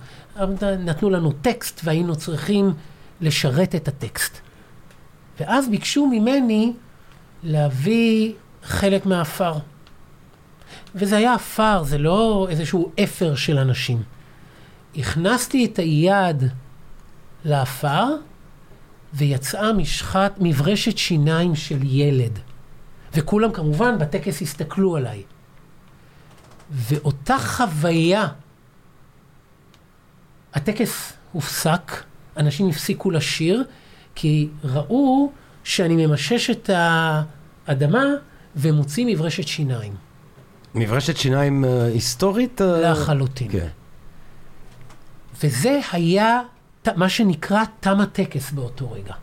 נתנו לנו טקסט והיינו צריכים לשרת את הטקסט. ואז ביקשו ממני להביא חלק מהעפר. וזה היה עפר, זה לא איזשהו אפר של אנשים. הכנסתי את היד לעפר, ויצאה משחת, מברשת שיניים של ילד. וכולם כמובן בטקס הסתכלו עליי. ואותה חוויה, הטקס הופסק, אנשים הפסיקו לשיר, כי ראו שאני ממשש את האדמה ומוציא מברשת שיניים. מברשת שיניים אה, היסטורית? אה? לחלוטין. כן. וזה היה מה שנקרא תם הטקס באותו רגע.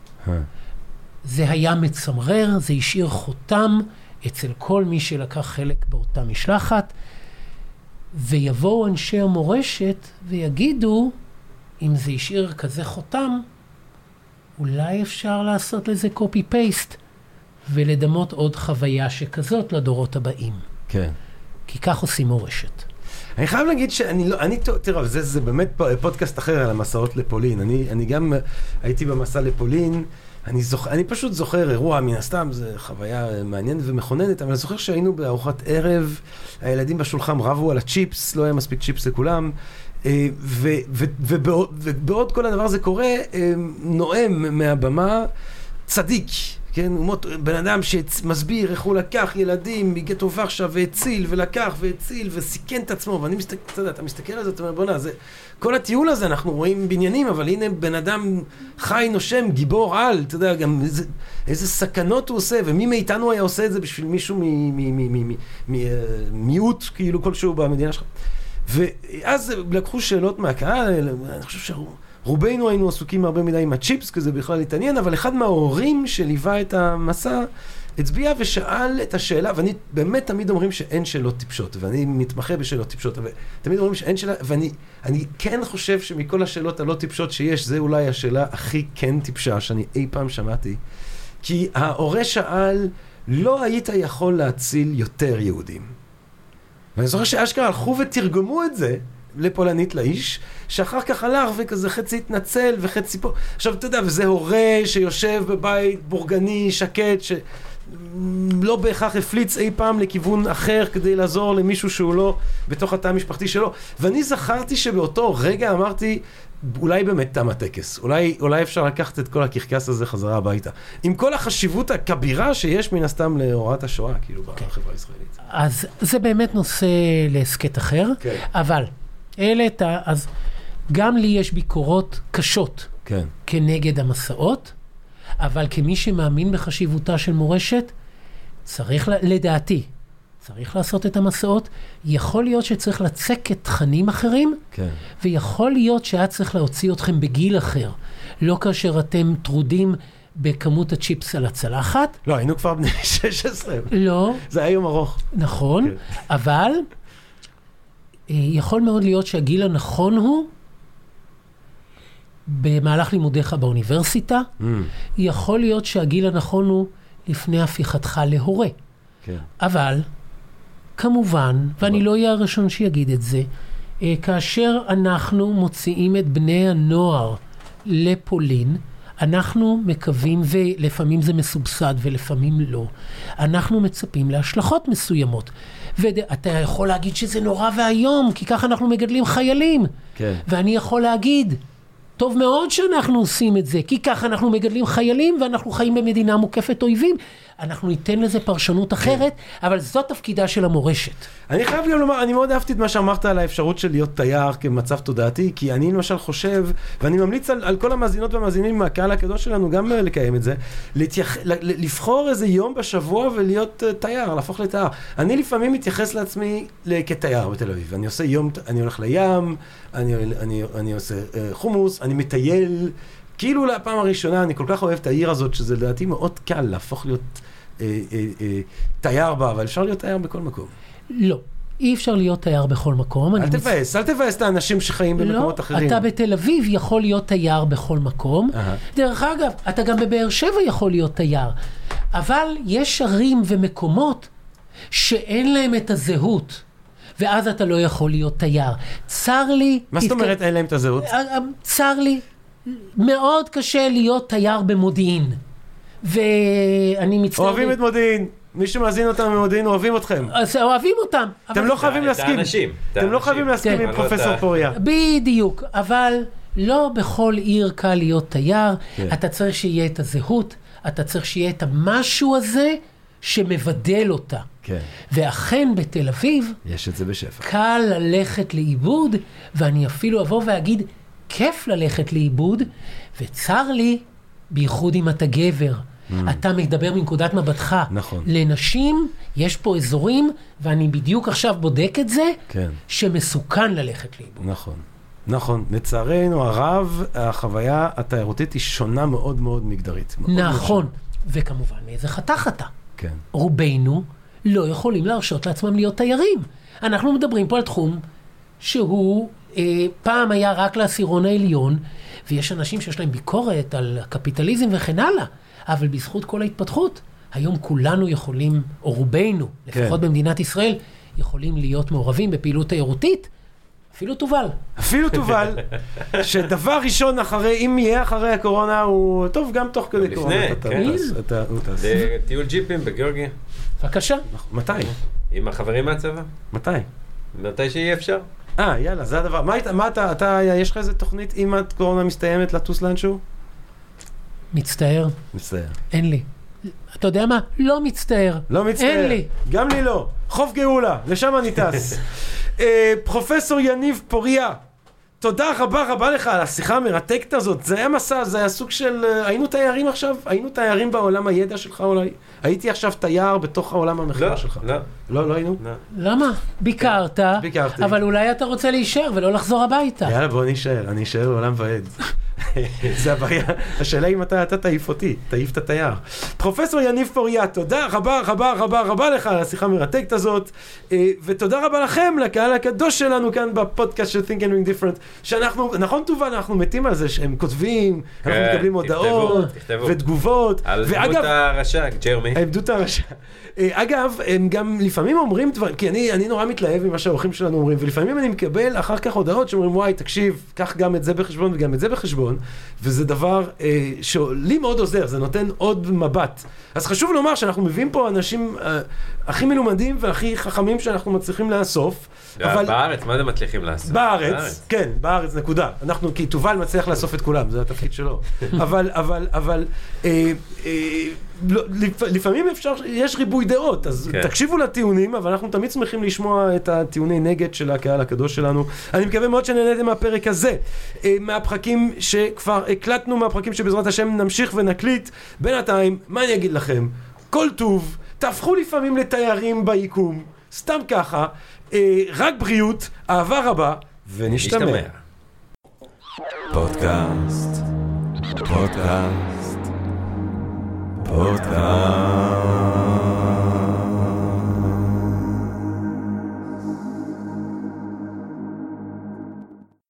זה היה מצמרר, זה השאיר חותם אצל כל מי שלקח חלק באותה משלחת, ויבואו אנשי המורשת ויגידו, אם זה השאיר כזה חותם, אולי אפשר לעשות לזה קופי פייסט ולדמות עוד חוויה שכזאת לדורות הבאים. כן. כי כך עושים מורשת. אני חייב להגיד שאני לא, אני, תראה, זה, זה באמת פודקאסט אחר על המסעות לפולין. אני, אני גם הייתי במסע לפולין, אני, זוכ, אני פשוט זוכר אירוע, מן הסתם, זו חוויה מעניינת ומכוננת, אבל אני זוכר שהיינו בארוחת ערב, הילדים בשולחן רבו על הצ'יפס, לא היה מספיק צ'יפס לכולם. אה, ו, ו, ובעוד, ובעוד כל הדבר הזה קורה, אה, נואם מהבמה צדיק, כן, הוא מות, בן אדם שמסביר איך הוא לקח ילדים מגטו ורשה והציל, ולקח והציל וסיכן את עצמו, ואני מסתכל, אתה יודע, אתה מסתכל על זה, אתה אומר, בוא'נה, זה, כל הטיול הזה, אנחנו רואים בניינים, אבל הנה בן אדם חי, נושם, גיבור על, אתה יודע, גם איזה, איזה סכנות הוא עושה, ומי מאיתנו היה עושה את זה בשביל מישהו ממיעוט, כאילו, כלשהו במדינה שלך. ואז לקחו שאלות מהקהל, אני חושב שהוא... רובנו היינו עסוקים הרבה מדי עם הצ'יפס, כי זה בכלל התעניין, אבל אחד מההורים שליווה את המסע, הצביע ושאל את השאלה, ואני באמת תמיד אומרים שאין שאלות טיפשות, ואני מתמחה בשאלות טיפשות, אבל תמיד אומרים שאין שאלה, ואני אני כן חושב שמכל השאלות הלא טיפשות שיש, זה אולי השאלה הכי כן טיפשה שאני אי פעם שמעתי. כי ההורה שאל, לא היית יכול להציל יותר יהודים. ואני זוכר שאשכרה הלכו ותרגמו את זה לפולנית לאיש, שאחר כך הלך וכזה חצי התנצל וחצי פה. עכשיו, אתה יודע, וזה הורה שיושב בבית בורגני, שקט, שלא בהכרח הפליץ אי פעם לכיוון אחר כדי לעזור למישהו שהוא לא בתוך התא המשפחתי שלו. ואני זכרתי שבאותו רגע אמרתי, אולי באמת תם הטקס, אולי, אולי אפשר לקחת את כל הקרקס הזה חזרה הביתה. עם כל החשיבות הכבירה שיש מן הסתם להוראת השואה, כאילו, okay. בחברה הישראלית. אז זה באמת נושא להסכת אחר, okay. כן. אבל העלית, אז גם לי יש ביקורות קשות כן. כנגד המסעות, אבל כמי שמאמין בחשיבותה של מורשת, צריך, לדעתי, צריך לעשות את המסעות. יכול להיות שצריך לצקת תכנים אחרים, כן. ויכול להיות שהיה צריך להוציא אתכם בגיל אחר. לא כאשר אתם טרודים בכמות הצ'יפס על הצלחת. לא, היינו כבר בני [laughs] 16. לא. זה היה יום ארוך. נכון, כן. אבל יכול מאוד להיות שהגיל הנכון הוא במהלך לימודיך באוניברסיטה, mm. יכול להיות שהגיל הנכון הוא לפני הפיכתך להורה. כן. אבל, כמובן, ואני לא אהיה הראשון שיגיד את זה, אה, כאשר אנחנו מוציאים את בני הנוער לפולין, אנחנו מקווים, ולפעמים זה מסובסד ולפעמים לא, אנחנו מצפים להשלכות מסוימות. ואתה יכול להגיד שזה נורא ואיום, כי ככה אנחנו מגדלים חיילים. כן. ואני יכול להגיד, טוב מאוד שאנחנו עושים את זה, כי ככה אנחנו מגדלים חיילים ואנחנו חיים במדינה מוקפת אויבים. אנחנו ניתן לזה פרשנות אחרת, אבל זאת תפקידה של המורשת. אני חייב גם לומר, אני מאוד אהבתי את מה שאמרת על האפשרות של להיות תייר כמצב תודעתי, כי אני למשל חושב, ואני ממליץ על, על כל המאזינות והמאזינים מהקהל הקדוש שלנו גם אה, לקיים את זה, להתייח, לבחור איזה יום בשבוע ולהיות uh, תייר, להפוך לתייר. אני לפעמים מתייחס לעצמי כתייר בתל אביב. אני עושה יום, אני הולך לים, אני, אני, אני עושה uh, חומוס, אני מטייל. כאילו לפעם הראשונה, אני כל כך אוהב את העיר הזאת, שזה לדעתי מאוד קל להפוך להיות אה, אה, אה, תייר בה, אבל אפשר להיות תייר בכל מקום. לא. אי אפשר להיות תייר בכל מקום. אל תבאס, אל תבאס את האנשים שחיים במקומות לא, אחרים. לא, אתה בתל אביב יכול להיות תייר בכל מקום. דרך אגב, אתה גם בבאר שבע יכול להיות תייר. אבל יש ערים ומקומות שאין להם את הזהות. ואז אתה לא יכול להיות תייר. צר לי... מה זאת אומרת אין להם את הזהות? צר לי, מאוד קשה להיות תייר במודיעין. ואני מצטער... אוהבים את מודיעין. מי שמאזין אותם ממודיעין אוהבים אתכם. אז אוהבים אותם. אתם לא חייבים להסכים. את האנשים. אתם לא חייבים להסכים עם פרופסור פוריה. בדיוק, אבל לא בכל עיר קל להיות תייר. כן. אתה צריך שיהיה את הזהות, אתה צריך שיהיה את המשהו הזה שמבדל אותה. כן. ואכן בתל אביב, יש את זה בשפע. קל ללכת לאיבוד, ואני אפילו אבוא ואגיד, כיף ללכת לאיבוד, וצר לי בייחוד אם אתה גבר. Mm. אתה מדבר מנקודת מבטך. נכון. לנשים, יש פה אזורים, ואני בדיוק עכשיו בודק את זה, כן. שמסוכן ללכת לאיבוד. נכון. נכון. לצערנו הרב, החוויה התיירותית היא שונה מאוד מאוד מגדרית. מאוד נכון. מאוד וכמובן, מאיזה חתך אתה. כן. רובנו לא יכולים להרשות לעצמם להיות תיירים. אנחנו מדברים פה על תחום שהוא אה, פעם היה רק לעשירון העליון, ויש אנשים שיש להם ביקורת על הקפיטליזם וכן הלאה, אבל בזכות כל ההתפתחות, היום כולנו יכולים, או רובנו, כן. לפחות במדינת ישראל, יכולים להיות מעורבים בפעילות תיירותית, אפילו תובל. אפילו תובל, [laughs] שדבר ראשון אחרי, אם יהיה אחרי הקורונה, הוא טוב גם תוך כדי לפני, קורונה. אתה- כן. אתה- טס. טיול ג'יפים בגיאורגיה, בבקשה. מתי? עם החברים מהצבא, מתי? מתי שיהיה אפשר. אה, יאללה, זה הדבר. מה, היית- מה אתה, אתה, יש לך איזה תוכנית אם הקורונה מסתיימת לטוס לאנשהו? מצטער, מצטער. אין לי. אתה יודע מה? לא מצטער. לא מצטער. אין לי. גם לי לא. חוף גאולה, לשם אני טס. [laughs] אה, פרופסור יניב פוריה, תודה רבה רבה לך על השיחה המרתקת הזאת. זה היה מסע, זה היה סוג של... אה, היינו תיירים עכשיו? היינו תיירים בעולם הידע שלך אולי? הייתי עכשיו תייר בתוך העולם המחקר לא, שלך. לא, לא, לא היינו? לא. למה? ביקרת, ביקרתי. אבל אולי אתה רוצה להישאר ולא לחזור הביתה. יאללה, בוא נישאר, אני אשאר לעולם ועד. [laughs] זה הבעיה, השאלה אם אתה, אתה תעיף אותי, תעיף את התייר. פרופסור יניב פוריה, תודה רבה רבה רבה רבה לך על השיחה המרתקת הזאת, אה, ותודה רבה לכם, לקהל הקדוש שלנו כאן בפודקאסט של Think and Ring Different, שאנחנו, נכון טובה, אנחנו מתים על זה שהם כותבים, אנחנו כן, מקבלים הודעות. ותגובות, על דמות ואגב, הרשע, ג'רמי. העמדות הרשע. אה, אגב, הם גם לפעמים אומרים דברים, כי אני, אני נורא מתלהב ממה שהאורחים שלנו אומרים, ולפעמים אני מקבל אחר כך הודעות שאומרים, וואי, תקשיב, קח גם את זה בחשבון וגם את זה בחשבון, וזה דבר אה, שלי מאוד עוזר, זה נותן עוד מבט. אז חשוב לומר שאנחנו מביאים פה אנשים אה, הכי מלומדים והכי חכמים שאנחנו מצליחים לאסוף, אבל... בארץ, מה זה מצליחים לעשות? בארץ, כן, בארץ, נקודה. אנחנו, כי תובל מצליח לאסוף את כולם, זה התפקיד שלו. [laughs] אבל, אבל, אבל, אה, אה, לא, לפ, לפעמים אפשר, יש ריבוי דעות, אז כן. תקשיבו לטיעונים, אבל אנחנו תמיד שמחים לשמוע את הטיעוני נגד של הקהל הקדוש שלנו. אני מקווה מאוד שנהניתם מהפרק הזה, אה, מהפרקים שכבר הקלטנו, מהפרקים שבעזרת השם נמשיך ונקליט. בינתיים, מה אני אגיד לכם? כל טוב, תהפכו לפעמים לתיירים ביקום, סתם ככה, אה, רק בריאות, אהבה רבה, ונשתמע. נשתמע. פודקאסט, פודקאסט, פודקאסט.